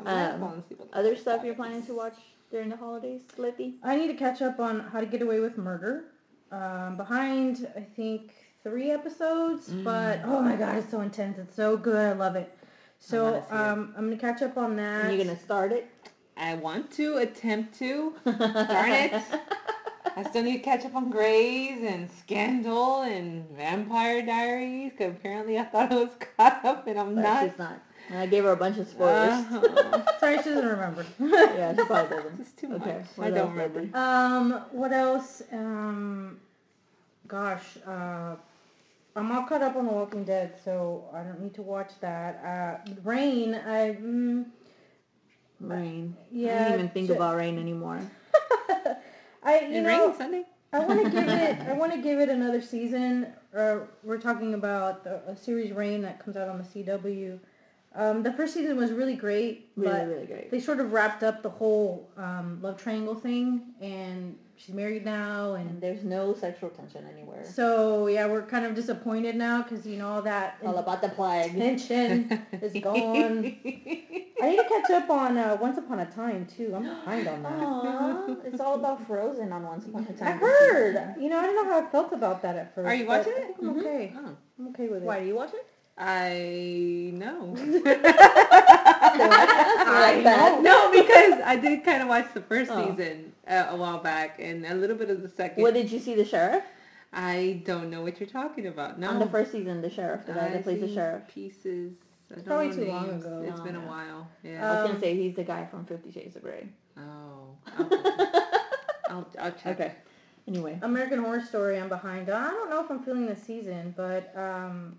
I Um, fall asleep on the other stuff you're planning to watch during the holidays, Lippy? I need to catch up on How to Get Away with Murder. Um, behind, I think, three episodes, but oh my god, it's so intense. It's so good. I love it. So wanna see it. um, I'm gonna catch up on that. And you're gonna start it? I want to attempt to. Darn it. I still need to catch up on Grey's and Scandal and Vampire Diaries because apparently I thought I was caught up and I'm But not. she's not. And I gave her a bunch of spoilers. Uh-huh. Sorry, she doesn't remember. yeah, she probably doesn't. It's too Okay, much. what I don't remember. Um, what else? Um, gosh, uh, I'm all caught up on The Walking Dead, so I don't need to watch that. Uh, Reign, I, mm, Reign. Yeah, I yeah. don't even think ju- about rain anymore. I, you It know, rained Sunday. I want to give it, I want to give it another season. Uh, we're talking about the, a series Reign that comes out on the CW. Um, the first season was really great, Really, but really great. they sort of wrapped up the whole um, love triangle thing, and she's married now, and And there's no sexual tension anywhere. So yeah, we're kind of disappointed now because you know all that All about the plague. tension is gone. I need to catch up on uh, Once Upon a Time too. I'm behind on that. Aw, it's all about Frozen on Once Upon a Time. I this heard. You know, I don't know how I felt about that at first. Are you but watching I it? think I'm okay. Oh, I'm okay with it. Why do you watch it? I know. I that. no, because I did kind of watch the first Oh. season uh, a while back and a little bit of the second. What did you see the sheriff? I don't know what you're talking about. No. On the first season, the sheriff, the guy I that plays the sheriff. Pieces. I Probably know too long names. ago. It's No, been a while. yeah. while. I was Um, gonna say he's the guy from Fifty Shades of Grey. oh. I'll, check. I'll, I'll check. Okay. Anyway, American Horror Story. I'm behind. I don't know if I'm feeling this season, but um,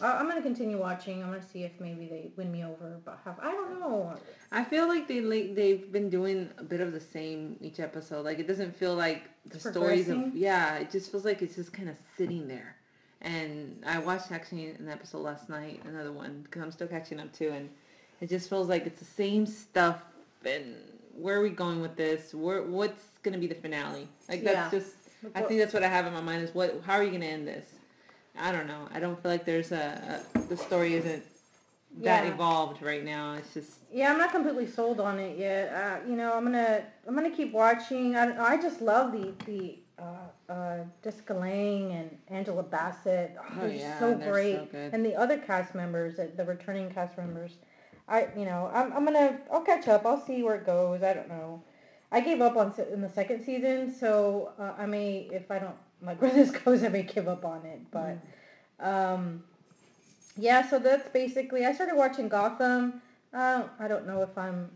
I- I'm gonna continue watching. I'm gonna see if maybe they win me over. But have I don't know. I feel like they like they've been doing a bit of the same each episode. Like it doesn't feel like the stories of yeah. It just feels like it's just kind of sitting there, And I watched actually an episode last night, another one, because I'm still catching up too, and it just feels like it's the same stuff. And where are we going with this? Where what's gonna be the finale? Like that's Yeah. just. I think that's what I have in my mind is what. How are you gonna end this? I don't know. I don't feel like there's a, a the story isn't that Yeah. evolved right now. It's just Yeah, I'm not completely sold on it yet. Uh, you know, I'm gonna I'm gonna keep watching. I, I just love the the uh, uh, Jessica Lange and Angela Bassett. Oh, Oh, they're yeah, so they're great, so good. and the other cast members, the the returning cast members. I you know I'm I'm gonna I'll catch up. I'll see where it goes. I don't know. I gave up on se- in the second season, so uh, I may if I don't like where this goes, I may give up on it. But um, yeah, so that's basically. I started watching Gotham. Uh, I don't know if I'm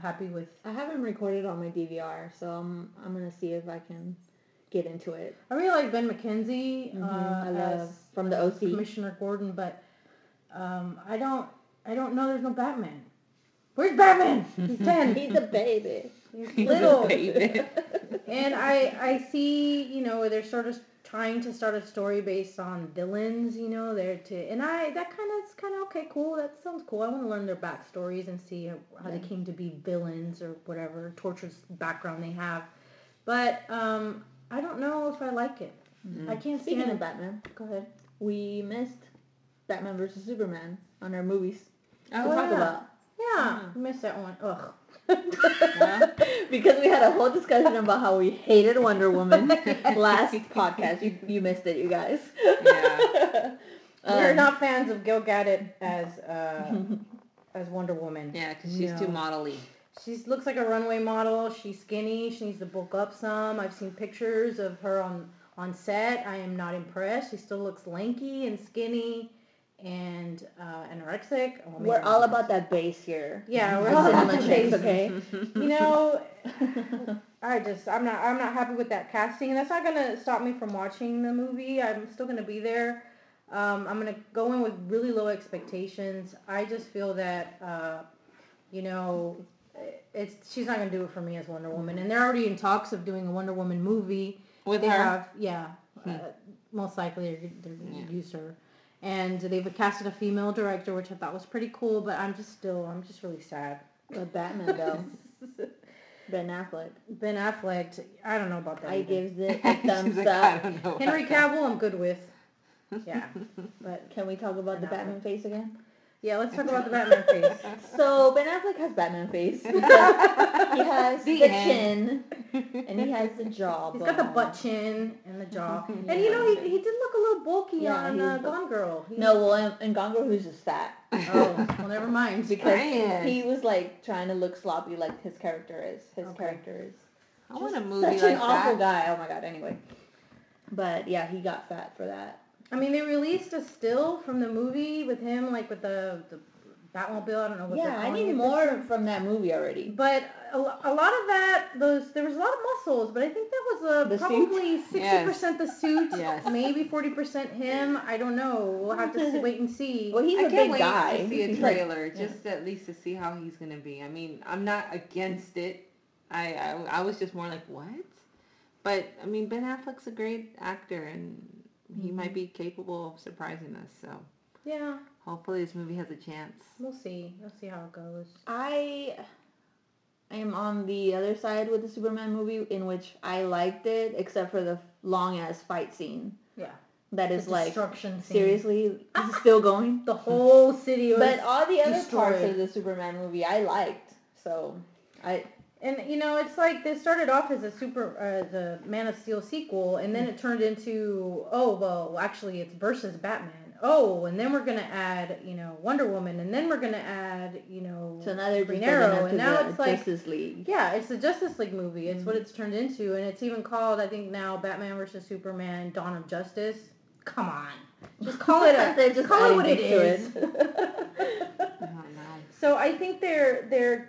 happy with. I haven't recorded on my DVR, so I'm I'm gonna see if I can get into it. I really like Ben McKenzie Mhm, uh, I love as from the OC. Commissioner Gordon, but um, I don't. I don't know. There's no Batman. Where's Batman? He's ten. He's a baby. He's He's little. baby. and I I see you know they're sort of trying to start a story based on villains. You know they're to and I that kind of is kind of okay cool. That sounds cool. I want to learn their backstories and see how, how they came to be villains or whatever torturous background they have. But um, I don't know if I like it. Mm. I can't Speaking stand of Batman, go ahead. We missed Batman versus Superman on our movies to Oh, talk yeah. about. Yeah, Hmm. I missed that one. Ugh. Well. because we had a whole discussion about how we hated Wonder Woman last podcast. You, you missed it, you guys. Yeah. We're Um, not fans of Gal Gadot as uh, as Wonder Woman. Yeah, because she's too modelly. She looks like a runway model. She's skinny. She needs to bulk up some. I've seen pictures of her on on set. I am not impressed. She still looks lanky and skinny and uh, anorexic. Oh, We're all about that base here. Yeah, we're all about the base. okay? You know, I just I'm not I'm not happy with that casting, and that's not gonna stop me from watching the movie. I'm still gonna be there. Um, I'm gonna go in with really low expectations. I just feel that uh, you know it's she's not gonna do it for me as Wonder Woman, and they're already in talks of doing a Wonder Woman movie. With they her? have yeah, Hmm. uh, most likely they're, they're gonna Yeah. use her. And they've casted a female director, which I thought was pretty cool. But I'm just still, I'm just really sad. But Batman though, Ben Affleck, Ben Affleck, I don't know about that. I either. gives it a thumbs like, I up. don't know. Henry about that. Cavill, I'm good with. Yeah, but Can we talk about the Affleck. Batman face again? Yeah, let's talk about the Batman face. So Ben Affleck has Batman face he has the, The chin and he has the jaw. He's got the butt chin and the jaw, and you know he, he did look a little bulky Yeah, on he uh, Gone Girl. He- No, well, in, in Gone Girl, he was just fat Oh, well, never mind. because Man. he was like trying to look sloppy, like his character is. His Okay. character is. I want a just movie Such like an awful guy. Oh my god. Anyway, but yeah, he got fat for that. I mean, they released a still from the movie with him, like with the the Batmobile. I don't know what they're Yeah, I need it. more from that movie already. But a, a lot of that, those there was a lot of muscles, but I think that was a, The probably sixty percent the suit, Yes. maybe forty percent him. I don't know. We'll have to wait and see. Well, he's I a can't big wait guy. to see a He's like- trailer, just at least to see how he's gonna be. I mean, I'm not against it. I, I I was just more like what, but I mean, Ben Affleck's a great actor, and he might mm-hmm. be capable of surprising us. So Yeah, hopefully, this movie has a chance. we'll see. We'll see how it goes. I I am on the other side with the Superman movie, in which I liked it, except for the long ass fight scene. Yeah. That is like destruction scene. seriously, is ah! still going. The whole city was. But all the other parts of the Superman movie I liked. So I And you know, it's like they started off as a super, uh, the Man of Steel sequel, and then it turned into, oh well, actually it's versus Batman. Oh, and then we're gonna add, you know, Wonder Woman, and then we're gonna add, you know, so now they're Green Arrow, and now the it's like, Justice League. yeah, it's the Justice League movie. It's what Mhm. it's turned into, and it's even called, I think now, Batman versus Superman: Dawn of Justice. Come on, just call it a, just call it what it things is. to it. I don't. So I think they're they're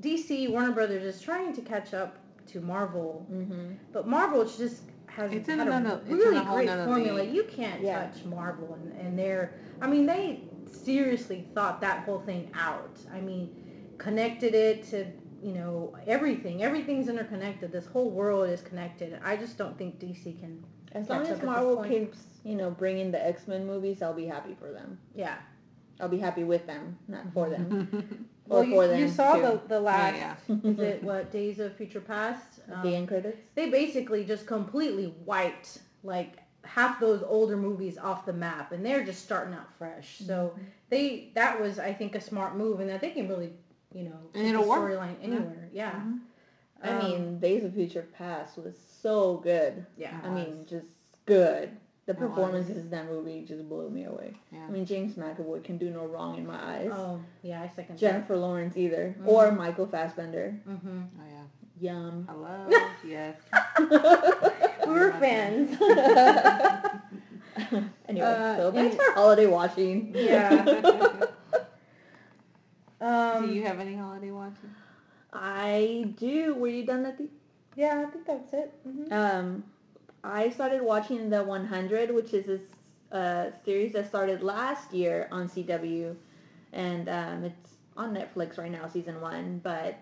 DC Warner Brothers is trying to catch up to Marvel, hmm but Marvel just has It's in had another- a it's in really a great formula. league. You can't Yeah. touch Marvel, and, and they're I mean they seriously thought that whole thing out. I mean, connected it to you know everything. Everything's interconnected. This whole world is connected. I just don't think DC can As long catch up as at this Marvel keeps, you know, bringing the X Men movies, I'll be happy for them. Yeah. I'll be happy with them, not for them. Well, you, you saw too. the the last. yeah. Is it what Days of Future Past? Um, the end credits. they basically just completely wiped like half those older movies off the map, and they're just starting out fresh. So Mm-hmm. they that was I think a smart move, and that they can really you know And it'll work. storyline anywhere. Yeah. Mhm. I Um, mean, Days of Future Past was so good. yeah. I mean, just good. The performances in that movie just blew me away. Yeah. I mean, James McAvoy can do no wrong in my eyes. Oh yeah, I second. Jennifer Lawrence either, Mhm. or Michael Fassbender. Mm-hmm. Oh yeah. Yum. Hello. yes. We were fans. anyway, Uh, so thanks and- for holiday watching. Yeah. Um, Do you have any holiday watching? I do. Were you done, Letty? yeah, I think that's it. hmm Um, I started watching The 100, which is this uh, series that started last year on CW, and um, it's on Netflix right now, season one. But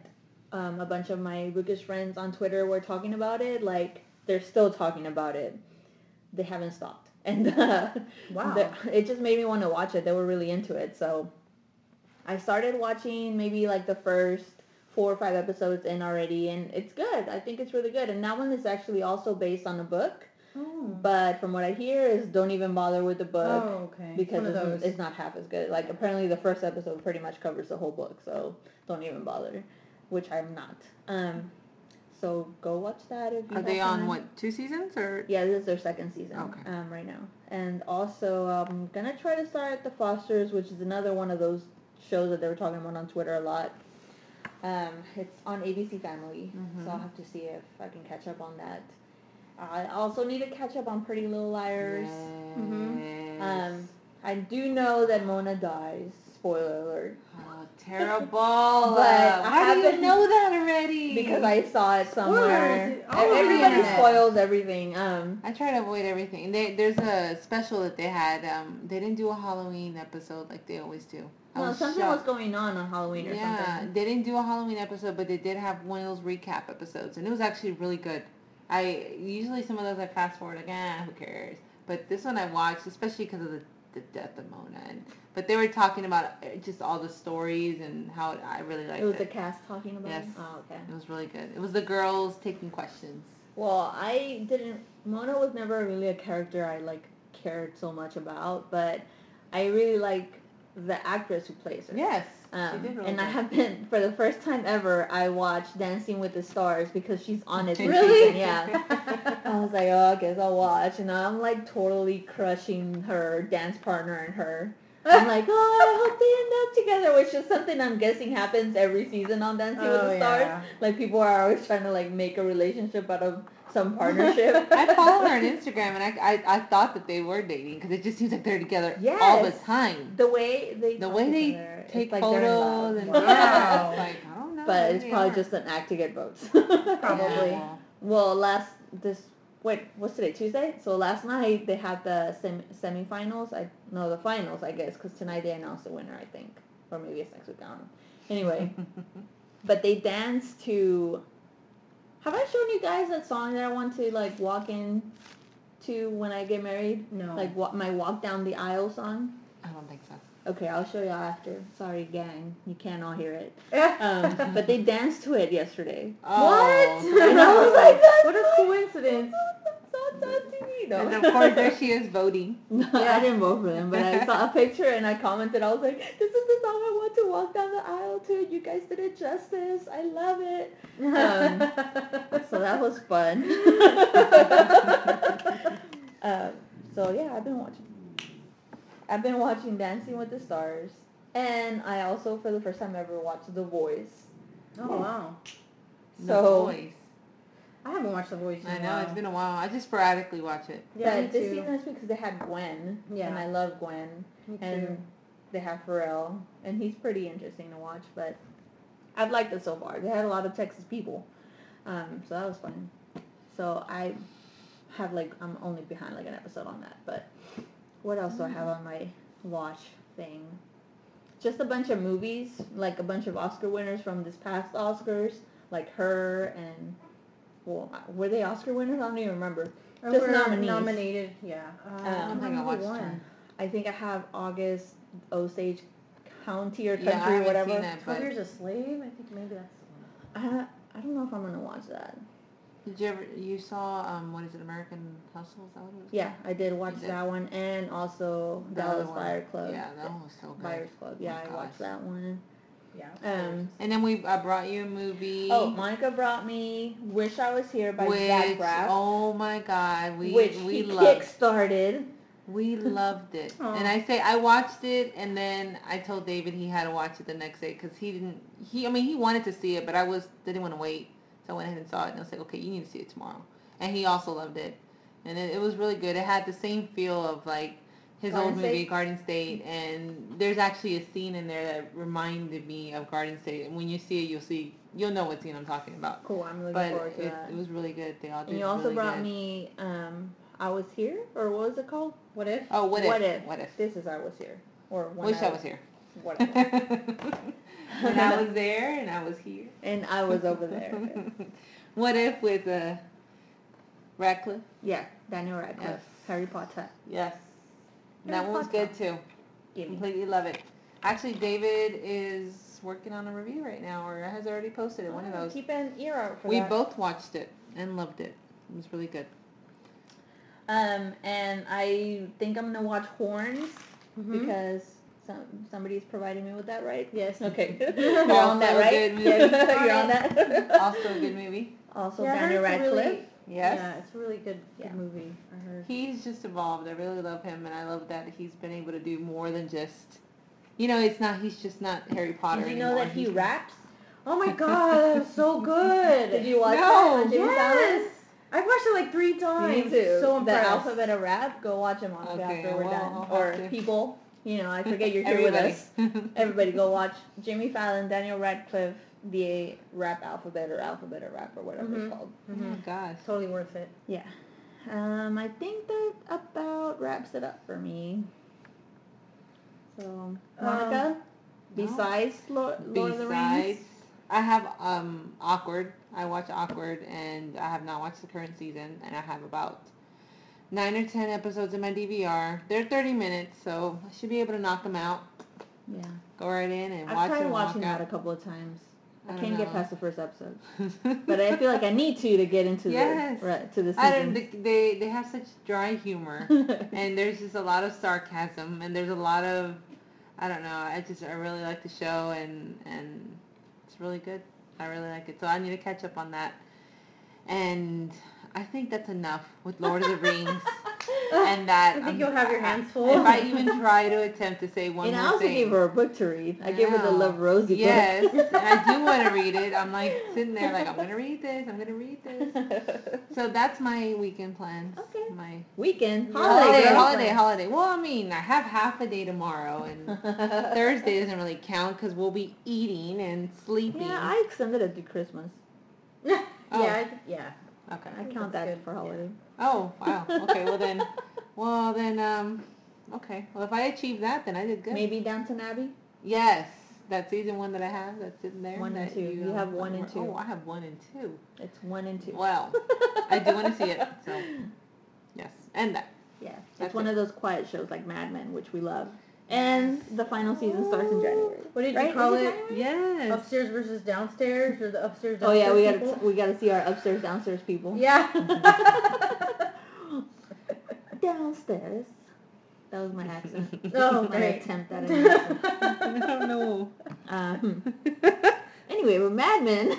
um, a bunch of my bookish friends on Twitter were talking about it. Like they're still talking about it. They haven't stopped, and uh, Wow. the- it just made me want to watch it. They were really into it, so I started watching maybe like the first four or five episodes in already, and it's good. I think it's really good. And that one is actually also based on a book, Oh. but from what I hear is don't even bother with the book Oh, okay. because it's, it's not half as good. Like apparently the first episode pretty much covers the whole book, so don't even bother, which I'm not. Um, so go watch that if you Are they on time. what two seasons or? Yeah, this is their second season Okay. um, right now. And also, I'm gonna try to start The Fosters, which is another one of those shows that they were talking about on Twitter a lot. Um, it's on ABC Family, Mhm. so I'll have to see if I can catch up on that. I also need to catch up on Pretty Little Liars. Mhm. Um, I do know that Mona dies. Spoiler alert. Oh, terrible. But I How do you know that already? Because I saw it somewhere. Spoilers all over the Everybody internet. spoils everything. Um, I try to avoid everything. They, there's a special that they had. Um, they didn't do a Halloween episode like they always do. No, was something shocked. was going on on Halloween or yeah, something. they didn't do a Halloween episode, but they did have one of those recap episodes, and it was actually really good. I usually some of those I fast forward like, ah, who cares? But this one I watched, especially because of the, the death of Mona. And, but they were talking about uh, just all the stories and how it, I really liked It it. was the cast talking about Yes. it? Oh, okay. It was really good. It was the girls taking questions. Well, I didn't. Mona was never really a character I like cared so much about, but I really like the actress who plays her. Yes, Um, really and I have been for the first time ever. I watched Dancing with the Stars because she's on it. Really? season, Yeah. I was like, oh, I guess I'll watch, and I'm like totally crushing her dance partner and her. I'm like, oh, I hope they end up together, which is something I'm guessing happens every season on Dancing with Oh, the Stars. yeah. Like people are always trying to like make a relationship out of some partnership. I follow her on Instagram, and I, I, I thought that they were dating because it just seems like they're together all the Yes. time. the way they The way they each other, it's take like they're in love. photos and Wow. it's like I don't know. but it's probably are. just an act to get votes. Probably. Yeah. Well, last this wait, what's today? Tuesday. So last night they had the sem- semifinals. I no the finals, I guess, because tonight they announced the winner. I think, or maybe it's next week. I don't know. Anyway, but they danced to. Have I shown you guys that song that I want to like walk in to when I get married? No. Like wa- my walk down the aisle song. I don't think so. Okay, I'll show y'all after. Sorry, gang, you can't all hear it. um, but they danced to it yesterday. Oh. And I was like, that's what a coincidence. That's on TV, though. And of course, there she is voting. No, I didn't vote for them, but I saw a picture and I commented. I was like, "This is the song I want to walk down the aisle to. You guys did it justice. I love it." Um, So that was fun. um, so yeah, I've been watching. I've been watching Dancing with the Stars, and I also, for the first time ever, watched The Voice. oh wow. The So voice. I haven't watched The Voice in I a know while. it's been a while. I just sporadically watch it. yeah, me but this too. season is because they had Gwen, Yeah. and I love Gwen. Me too. and they have Pharrell, and he's pretty interesting to watch. But I've liked it so far. They had a lot of Texas people, um, so that was fun. So I have like I'm only behind like an episode on that. But what else do I have on my watch thing? Just a bunch of movies, like a bunch of Oscar winners from this past Oscars, like her and well, were they Oscar winners? I don't even remember. Or Just nominees. Nominated, yeah. Uh, Um, I don't think I watched. I think I have August Osage County or Yeah, country or whatever. seen Twelve but Years a Slave. I think maybe that's the one. I, I don't know if I'm gonna watch that. did you ever you saw um what is it American Hustle? Is that what it was? Yeah, I did watch did? that one and also Dallas. Fire Club. Yeah, that one was so good. Buyers Club. Yeah, my I watched that one. Yeah. Um, And then we I brought you a movie. oh, Monica brought me "Wish I Was Here" by which Zach Braff, oh my god, we which we he loved kickstarted. we loved it. And I say I watched it, and then I told David he had to watch it the next day because he didn't. He I mean he wanted to see it, but I was didn't want to wait, so I went ahead and saw it. And I was like, okay, you need to see it tomorrow. And he also loved it, and it, it was really good. It had the same feel of like his Garden old movie Garden State, and there's actually a scene in there that reminded me of Garden State. And when you see it, you'll see you'll know what scene I'm talking about. Cool, I'm looking But forward to it, that. it was really good. They all did and you also really brought good. me um, "I Was Here" or what was it called? What if? Oh, what if? What If? What if? This is "I Was Here" or Wish I was here. Whatever. when I was there and I was here. and I was over there. what if with uh, Radcliffe? Yeah, Daniel Radcliffe, Yes. Harry Potter. Yes. Harry that one was good too. Give. Completely love it. Actually, David is working on a review right now, or has already posted it. One of Oh, those. Keep an ear out for We that. both watched it and loved it. It was really good. Um, and I think I'm gonna watch Horns Mhm. because some somebody's providing me with that, right? Yes. Okay. You're on that, Also a right? good movie. Yes, You're on that. Also a good movie. Also, Yeah, Daniel Radcliffe. really- Yes. Yeah, it's a really good, good Yeah. movie. I heard. He's just evolved. I really love him, and I love that he's been able to do more than just. You know, it's not. He's just not Harry Potter Did you know anymore. that he raps? Oh my god, that was so good. Did you watch No. that Yes. I've watched it like three times. Me too. So the impressed. alphabet of rap. Go watch him on Okay, after we're well, done. Or people. You know, I forget you're here with us. Everybody go watch Jimmy Fallon, Daniel Radcliffe, the rap alphabet or alphabet of rap or whatever Mhm. it's called. Oh my gosh. Totally worth it. Yeah. Um, I think that about wraps it up for me. So, Monica, no. besides Lord, Lord of the Rings, Besides, I have um awkward. I watch awkward, and I have not watched the current season, and I have about nine or ten episodes in my DVR. They're thirty minutes, so I should be able to knock them out. yeah, Go right in and I've watch tried and watching walk that a couple of times. I, I can't get past the first episode, but I feel like I need to to get into Yes. the right, to the I don't. season. They, they they have such dry humor, and there's just a lot of sarcasm, and there's a lot of I don't know. I just I really like the show, and and it's really good. I really like it. So I need to catch up on that, and I think that's enough with Lord of the Rings. And that I think I'm- you'll have your hands full. If I even try to attempt to say one and I also thing, gave her a book to read. I gave her the. Love Rosie Yes, and I do want to read it. I'm like sitting there, like I'm gonna read this. I'm gonna read this. So that's my weekend plans. Okay. My Weekend, holiday, holiday, holiday, holiday. Well, I mean, I have half a day tomorrow, and Thursday doesn't really count because we'll be eating and sleeping. Yeah, I extended it to Christmas. Oh. yeah, Oh. I, yeah. Okay. I count that good, for yeah. holiday. Oh, wow. Okay. Well then, well then, um, okay. Well, if I achieve that, then I did good. Maybe Downton Abbey. Yes, that season one that I have that's sitting there. One and that two. You um, have one and two. Oh, I have one and two. It's one and two. Well, I do want to see it. So, yes, and that. Yeah, it's one it. of those quiet shows like Mad Men, which we love. And the final season starts in January. What did Right? you call Is it? January? Yes. Upstairs versus downstairs, or the upstairs Oh yeah, we gotta we gotta see our upstairs downstairs people. Yeah. downstairs. That was my accent. oh, my great. attempt at an accent. I don't know. Um, anyway, we're Mad Men.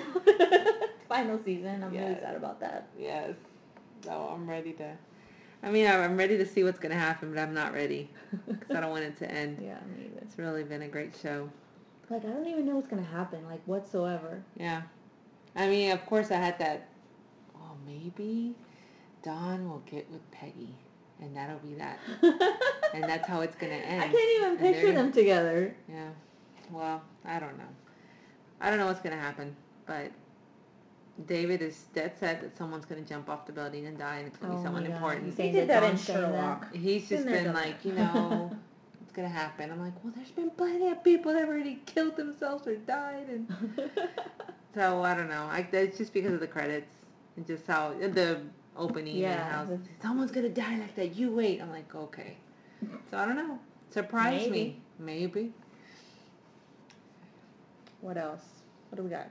final season. I'm really sad about that. yes. So I'm ready to. I mean, I'm ready to see what's gonna happen, but I'm not ready because I don't want it to end. Yeah, me either. It's really been a great show. Like I don't even know what's gonna happen, like whatsoever. Yeah. I mean, of course, I had that. Oh, maybe Don will get with Peggy, and that'll be that, and that's how it's gonna end. I can't even picture them together. Yeah. Well, I don't know. I don't know what's gonna happen, but David is dead set that someone's gonna jump off the building and die, and it's gonna Oh be someone important. he's He did that in Don's saying that. Sherlock. He's just been like, you know, it's gonna happen. I'm like, well, there's been plenty of people that have already killed themselves or died, and so I don't know. I it's just because of the credits and just how the opening Yeah. and how someone's gonna die like that. You wait. I'm like, okay. So I don't know. Surprise me. Maybe. What else? What do we got?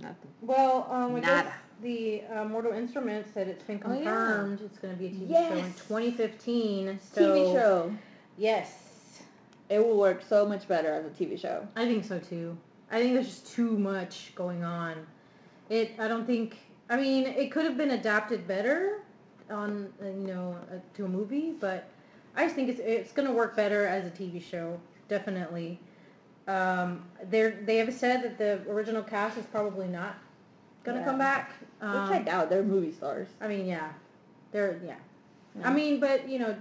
Nothing. Well, um, I guess the uh, Mortal Instruments said it's been Oh, yeah. confirmed. It's going to be a TV show in 2015. So, TV show. Yes. It will work so much better as a TV show. I think so too. I think there's just too much going on. It. I don't think. I mean, it could have been adapted better on uh, you know uh, to a movie, but I just think it's it's going to work better as a TV show. Definitely. Um, they they have said that the original cast is probably not going to Yeah. come back. Which Um, I doubt. They're movie stars. I mean, yeah, they're yeah. Yeah. I mean, but you know,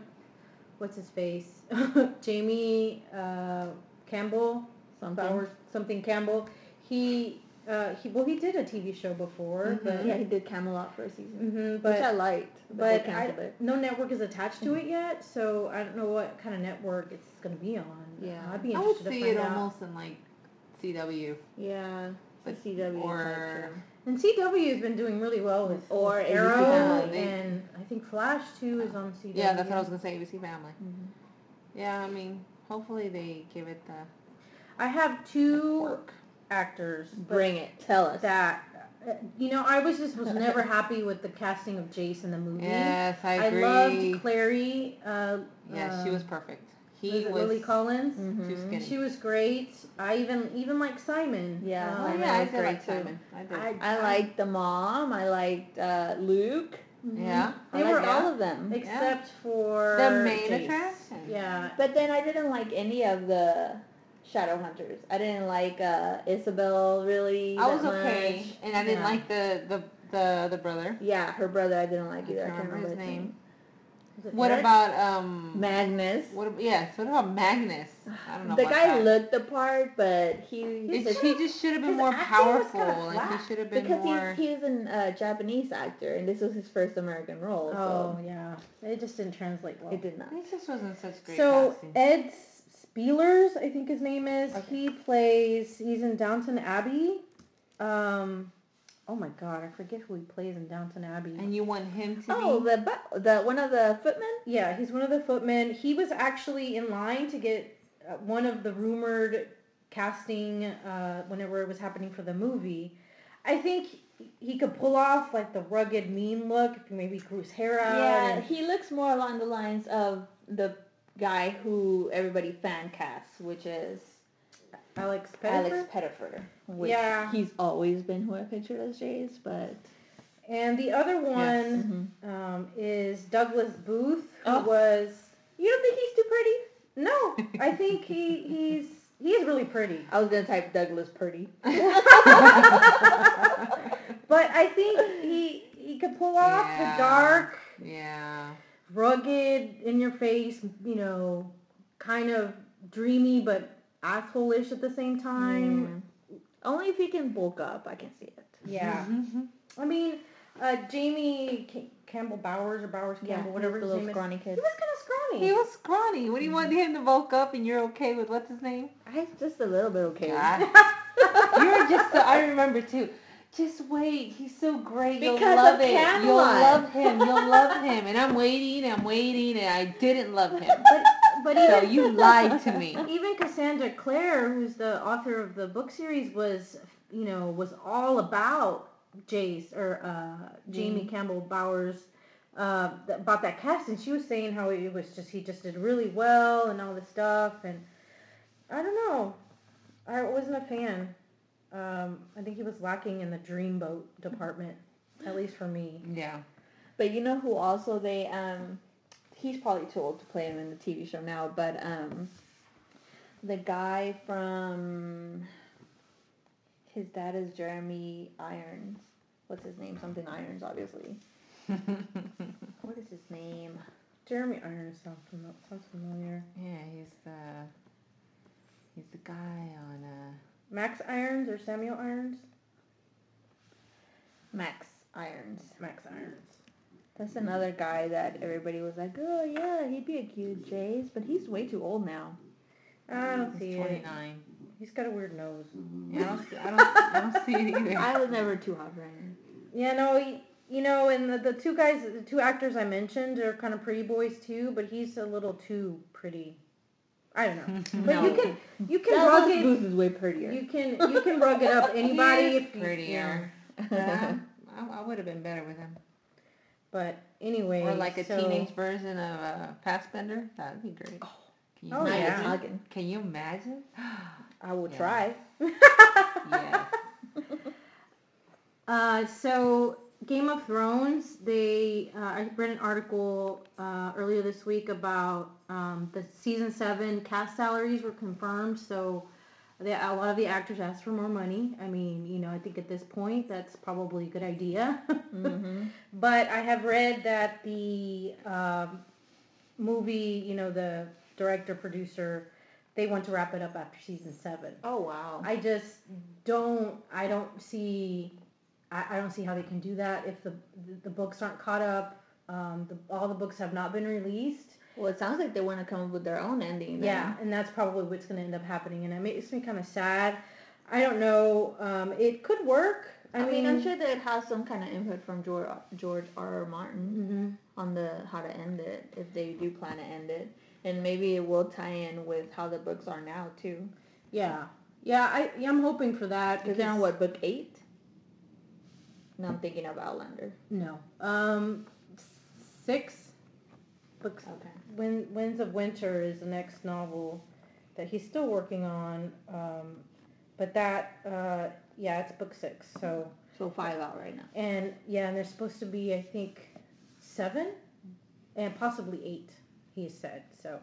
what's his face? Jamie uh, Campbell, Something. Something Campbell. He uh, he well, he did a TV show before, Mhm. but Yeah, he did Camelot for a season, Mhm, which I liked. But, but I, no network is attached to it yet, so I don't know what kind of network it's going to be on. Yeah. I'd be I would interested see to find it out. almost in like CW. Yeah, But- CW or- And CW has been doing really well with, Or with Arrow, Family. and I think Flash too is on CW. Yeah, that's what I was gonna say. ABC Family. Mhm. Yeah, I mean, hopefully they give it the I have two. Actors Bring it. Tell us. that uh, you know I was just was never happy with the casting of Jace in the movie. Yes, I agree. I loved Clary. Uh, yeah, she uh, was perfect. He it was. Lily Collins. Mhm. Too skinny. She was great. I even even like Simon. Yeah. oh Um, yeah, I was did great like too. Simon. I did. I, I liked the mom. I liked uh, Luke. Mhm. yeah. They I were like all of them. except for The main Jace. attraction. Yeah. But then I didn't like any of the Shadowhunters. I didn't like uh, Isabel really. I that was okay, much. and I didn't Yeah. like the the the the brother. Yeah, her brother I didn't like I either. I can't can't remember remember his name. Was What Eric? about um? Magnus. What? ab- Yes. What about Magnus? I don't know. The about guy that. looked the part, but he It, his- he just should have been more powerful. kinda Like he should have been because more. he's he's a uh, Japanese actor, and this was his first American role. Oh So yeah, it just didn't translate well. it did not. It just wasn't such great So casting. Ed Speleers, I think his name is. Okay. He plays. He's in Downton Abbey. Um, oh my God, I forget who he plays in Downton Abbey. and you want him to Oh, be? the the one of the footmen. yeah, he's one of the footmen. He was actually in line to get uh, one of the rumored casting uh, whenever it was happening for the movie. I think he could pull off like the rugged, mean look. If he maybe grew his hair out. Yeah, and- he looks more along the lines of the guy who everybody fan casts, which is Alex Alex Pettyfer. Which Yeah. he's always been who I pictured as Jace, but And the other one Mhm. um, is Douglas Booth, who Oh. was you don't think he's too pretty? no, I think he he's he is really pretty, I was gonna type Douglas Purdy. but I think he he could pull off Yeah. the dark, yeah. Rugged, in your face, you know, kind of dreamy but asshole-ish at the same time. Mm. Only if he can bulk up, I can see it. Yeah, Mhm. I mean, uh, Jamie Ca- Campbell Bowers or Bowers Campbell, whatever the his little name is. scrawny kid. He was kind of scrawny. He was scrawny. What do you want him to bulk up and you're okay with what's his name? I'm just a little bit okay. God. You're just so, I remember too. Just wait. He's so great. You'll love of it. You'll love him. You'll love him. And I'm waiting. I'm waiting. And I didn't love him. but but So even you lied to me. even Cassandra Clare, who's the author of the book series, was you know was all about Jace or uh, Jamie Campbell Bowers uh, about that cast, and she was saying how it was just he just did really well and all this stuff, and I don't know, I wasn't a fan. Um, I think he was lacking in the dreamboat department, at least for me. Yeah. But you know who also they um he's probably too old to play him in the TV show now, but um the guy from his dad is Jeremy Irons. What's his name? Something Irons, obviously. What is his name? Jeremy Irons sounds familiar. Yeah, he's the he's the guy on uh Max Irons or Samuel Irons? Max Irons. Max Irons. That's another guy that everybody was like, oh yeah, he'd be a cute Jace, but he's way too old now. I don't see he's it. 29. He's got a weird nose. Yeah, I don't see, I don't I don't see it either. I was never too hot for him. Yeah, no, he, you know, and the, the two guys, the two actors I mentioned are kind of pretty boys too, but he's a little too pretty. I don't know. But you can you can Dallas rug it Booth is way prettier. you can you can rug it up anybody He is if you, prettier. Yeah, I, I would have been better with him. But anyway, Or like a so- teenage version of uh, Fassbender. That would be great. Can you Oh, Night is yeah. imagine? Can you imagine? I will Yeah. try. yes. Uh, so Game of Thrones, they uh, I read an article uh, earlier this week about um, the season seven cast salaries were confirmed. So they, a lot of the actors asked for more money. I mean, you know, I think at this point that's probably a good idea. Mm-hmm. but I have read that the um, movie, you know, the director producer, they want to wrap it up after season seven. Oh wow. I just don't. I don't see. I, I don't see how they can do that if the the, the books aren't caught up. Um, the, all the books have not been released. Well, it sounds like they want to come up with their own ending. Then. Yeah, and that's probably what's going to end up happening, and it makes me kind of sad. I don't know. Um, it could work. I, I, mean, I'm sure that it has some kind of input from George George R. R. Martin hmm on the how to end it if they do plan to end it, and maybe it will tie in with how the books are now too. Yeah, yeah. I yeah, I'm hoping for that. Because they're on what book eight? I'm thinking of Outlander. No. Um, six books. Okay. Wind, Winds of Winter is the next novel that he's still working on. Um, but that, uh, yeah, it's book six. So, So five out right now. and yeah, and there's supposed to be, I think, seven and possibly eight, he said. So,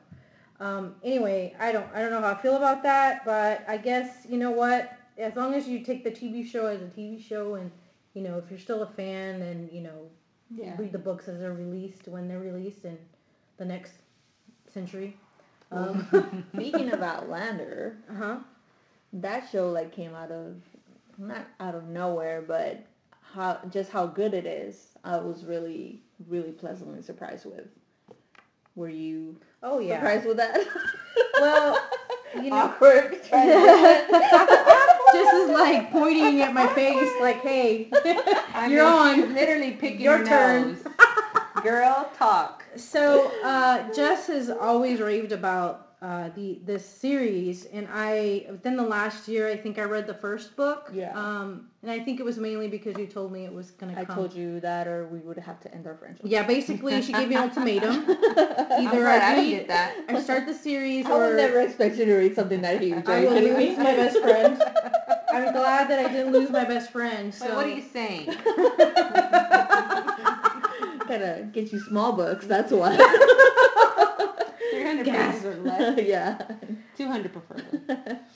um, anyway, I don't, I don't know how I feel about that, but I guess, you know what? As long as you take the TV show as a TV show and, you know, if you're still a fan, then, you know, Yeah. read the books as they're released when they're released in the next century. Um, Speaking of Outlander, uh-huh. that show like came out of not out of nowhere, but how just how good it is. I was really really pleasantly surprised with. Were you Oh yeah. surprised with that? Well, you know, awkward. Just as like pointing at my face, like, "Hey, I you're on." literally picking Your your turn. nose. Girl, talk. So uh, Jess has always raved about uh, the this series, and I within the last year, I think I read the first book. Yeah. Um, and I think it was mainly because you told me it was gonna come. I come. told you that, or we would have to end our friendship. Yeah, basically, she gave me an ultimatum. I'm Either I I read, get that. I start the series, I or would never expect you to read something that huge. Are I you will kidding me? lose my best friend. I'm glad that I didn't lose my best friend. So Wait, what are you saying? Gotta get you small books. That's why. 300 Gas. pages or less. yeah. 200 preferably.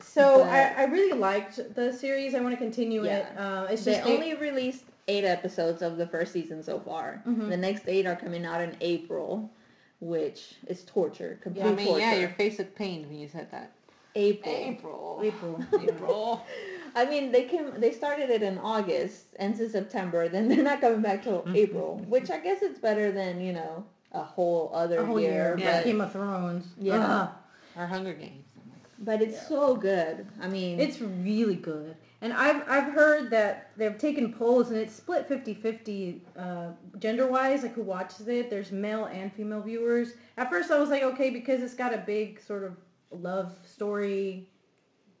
So But- I, I really liked the series. I want to continue it. Yeah. Uh, it's They just only released eight episodes of the first season so far. Mhm. The next eight are coming out in April, which is torture. Complete I mean, torture. yeah, your face looked pained when you said that. April. April. April. April. I mean, they came. They started it in August, ends in September. Then they're not coming back till April, which I guess it's better than you know a whole other a whole year. year. Yeah. But, Game of Thrones. Yeah. Ugh. Our Hunger Games. But it's so good. I mean, It's really good. And I've, I've heard that they've taken polls and it's split 50-50 uh, gender-wise, like who watches it. There's male and female viewers. At first I was like, okay, because it's got a big sort of love story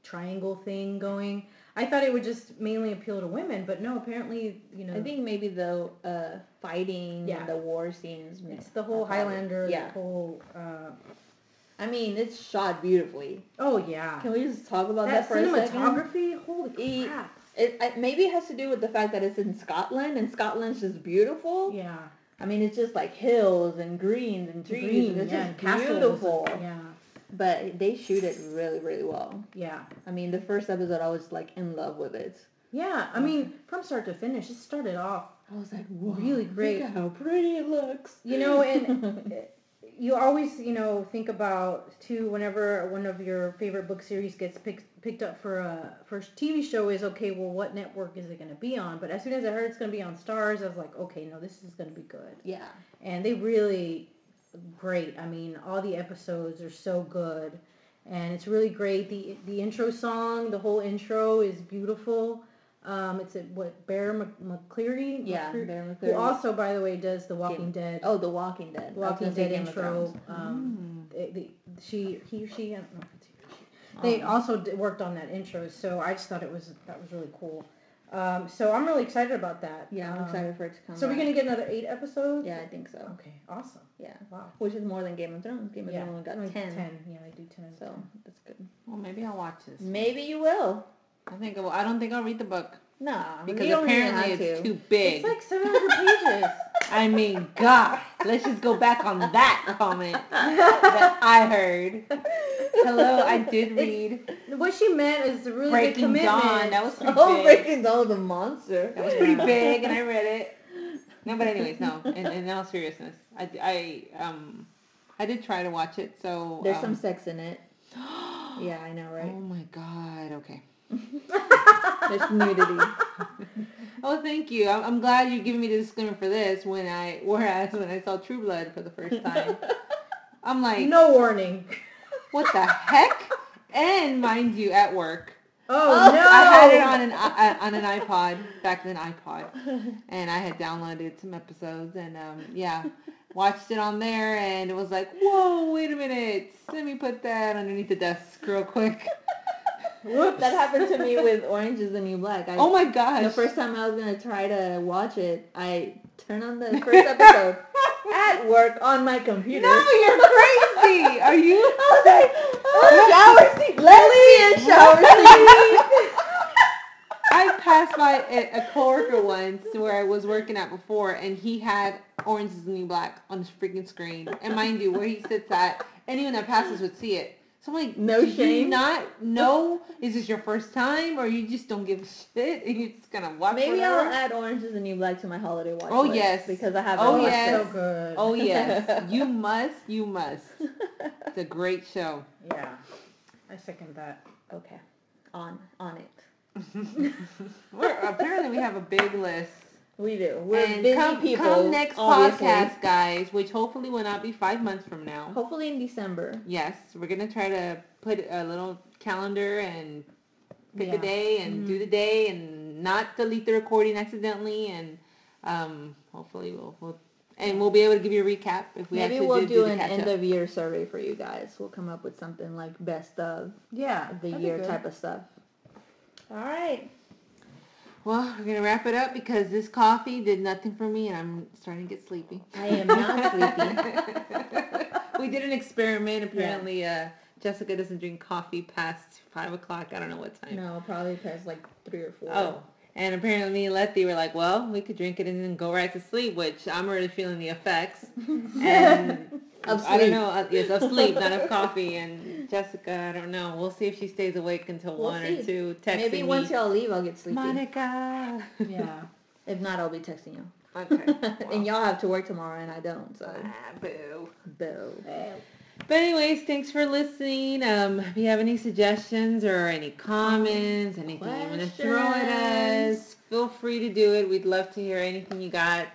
triangle thing going. I thought it would just mainly appeal to women, but no, apparently, you know, I think maybe the uh, fighting Yeah. and the war scenes. it's the whole Highlander, Yeah. the whole, uh, I mean, it's shot beautifully. oh yeah. Can we just talk about That that, for a second? cinematography, holy crap. It, I, maybe it has to do with the fact that it's in Scotland, and Scotland's just beautiful. Yeah. I mean, it's just like hills and greens and trees. Green, it's yeah, just and castles. beautiful. Yeah. But they shoot it really, really well. Yeah. I mean, the first episode, I was like in love with it. Yeah, I mean, from start to finish, it started off, I was like, Whoa, Really great. Look at how pretty it looks. you know, and you always, you know, think about too whenever one of your favorite book series gets picked picked up for a for a TV show is okay. Well, what network is it going to be on? But as soon as I heard it's going to be on Starz, I was like, okay, no, this is going to be good. yeah. And they really great. I mean, all the episodes are so good, and it's really great. the The intro song, the whole intro is beautiful. Um, it's what Bear Mc- McCreary. Yeah, McCreary- Bear Who also, by the way, does The Walking Dead. Oh, The Walking Dead. Walking Dead intro. Um, Mm. they, they, she, he or she, I don't know if it's he or she. They Um, also worked on that intro, so I just thought it was that was really cool. Um, so I'm really excited about that. Yeah, I'm Um, excited for it to come. So we're back. gonna get another eight episodes. Yeah, I think so. Okay. Awesome. Yeah, Wow. which is more than Game of Thrones. Game of yeah. Thrones got like Ten. Yeah, they do ten. so 10. that's good. Well, maybe I'll watch this. Maybe you will. I think I will. I don't think I'll read the book No, because you apparently it's to. too big. It's like 700 pages. I mean, God, let's just go back on that comment that I heard. Hello, I did read what she meant is a really big Breaking commitment. Dawn. That was pretty Oh, big. Breaking Dawn the monster. That was pretty big, and I read it. No, but anyways, no. In, in all seriousness, I, I um I did try to watch it. So There's um, some sex in it. Yeah, I know, right? Oh my God. Okay. There's nudity. Oh, thank you. I'm, I'm glad you're giving me the disclaimer for this. When I whereas when I saw True Blood for the first time, I'm like, No warning. What the heck? And mind you, at work, Oh, Oh, no! I had it on an i- on an iPod back then iPod, and I had downloaded some episodes, and um, yeah, watched it on there, and it was like, whoa, wait a minute, let me put that underneath the desk real quick. Whoops. that happened to me with Orange is the New Black. I, Oh my gosh. the first time I was gonna try to watch it, I turned on the first episode at work on my computer. No, you're crazy. Are you? I was like, oh, shower seat. Me in shower seat. I passed by a, a coworker once where I was working at before, and he had Orange is the New Black on his freaking screen. And mind you, where he sits at, anyone that passes would see it. So I'm like, No do you shame? not know? Is this your first time, or you just don't give a shit and you're just gonna watch Maybe whatever? I'll add Orange is the New Black to my holiday watch Oh, list, yes. because I haven't Oh, yes. so good. Oh yes, you must, you must. It's a great show. Yeah. I second that. Okay, on on it. We're, apparently, we have a big list. We do. We're and busy come, people. come next obviously. podcast, guys, which hopefully will not be five months from now. Hopefully in December. Yes, we're gonna try to put a little calendar and pick Yeah. a day and do the day and not delete the recording accidentally and um, hopefully we'll, we'll and we'll be able to give you a recap if we have any questions. Maybe we'll do, do an end up. of year survey for you guys. We'll come up with something like best of Yeah. the year type of stuff. All right. Well, we're gonna wrap it up because this coffee did nothing for me and I'm starting to get sleepy. I am not sleepy. we did an experiment. Apparently, uh, Jessica doesn't drink coffee past five o'clock. I don't know what time. No, probably past like three or four. Oh, and apparently me and Letty were like, well, we could drink it and then go right to sleep, which I'm already feeling the effects. And Of I don't know. uh, Yes, of sleep, not of coffee. And Jessica, I don't know. We'll see if she stays awake until We'll one see. or two. Texting Maybe me, once y'all leave, I'll get sleepy. Monica. Yeah. If not, I'll be texting you. Okay. and y'all have to work tomorrow, and I don't. So, Ah, boo. boo. But anyways, thanks for listening. Um, if you have any suggestions or any comments, anything you want to throw at us, feel free to do it. We'd love to hear anything you got.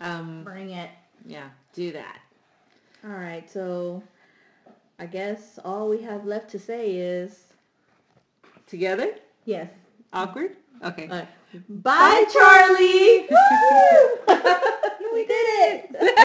Um, Bring it. yeah, do that. All right. So, I guess all we have left to say is Together? yes. Awkward? Okay. Right. Bye, Charlie. Woo! we did it.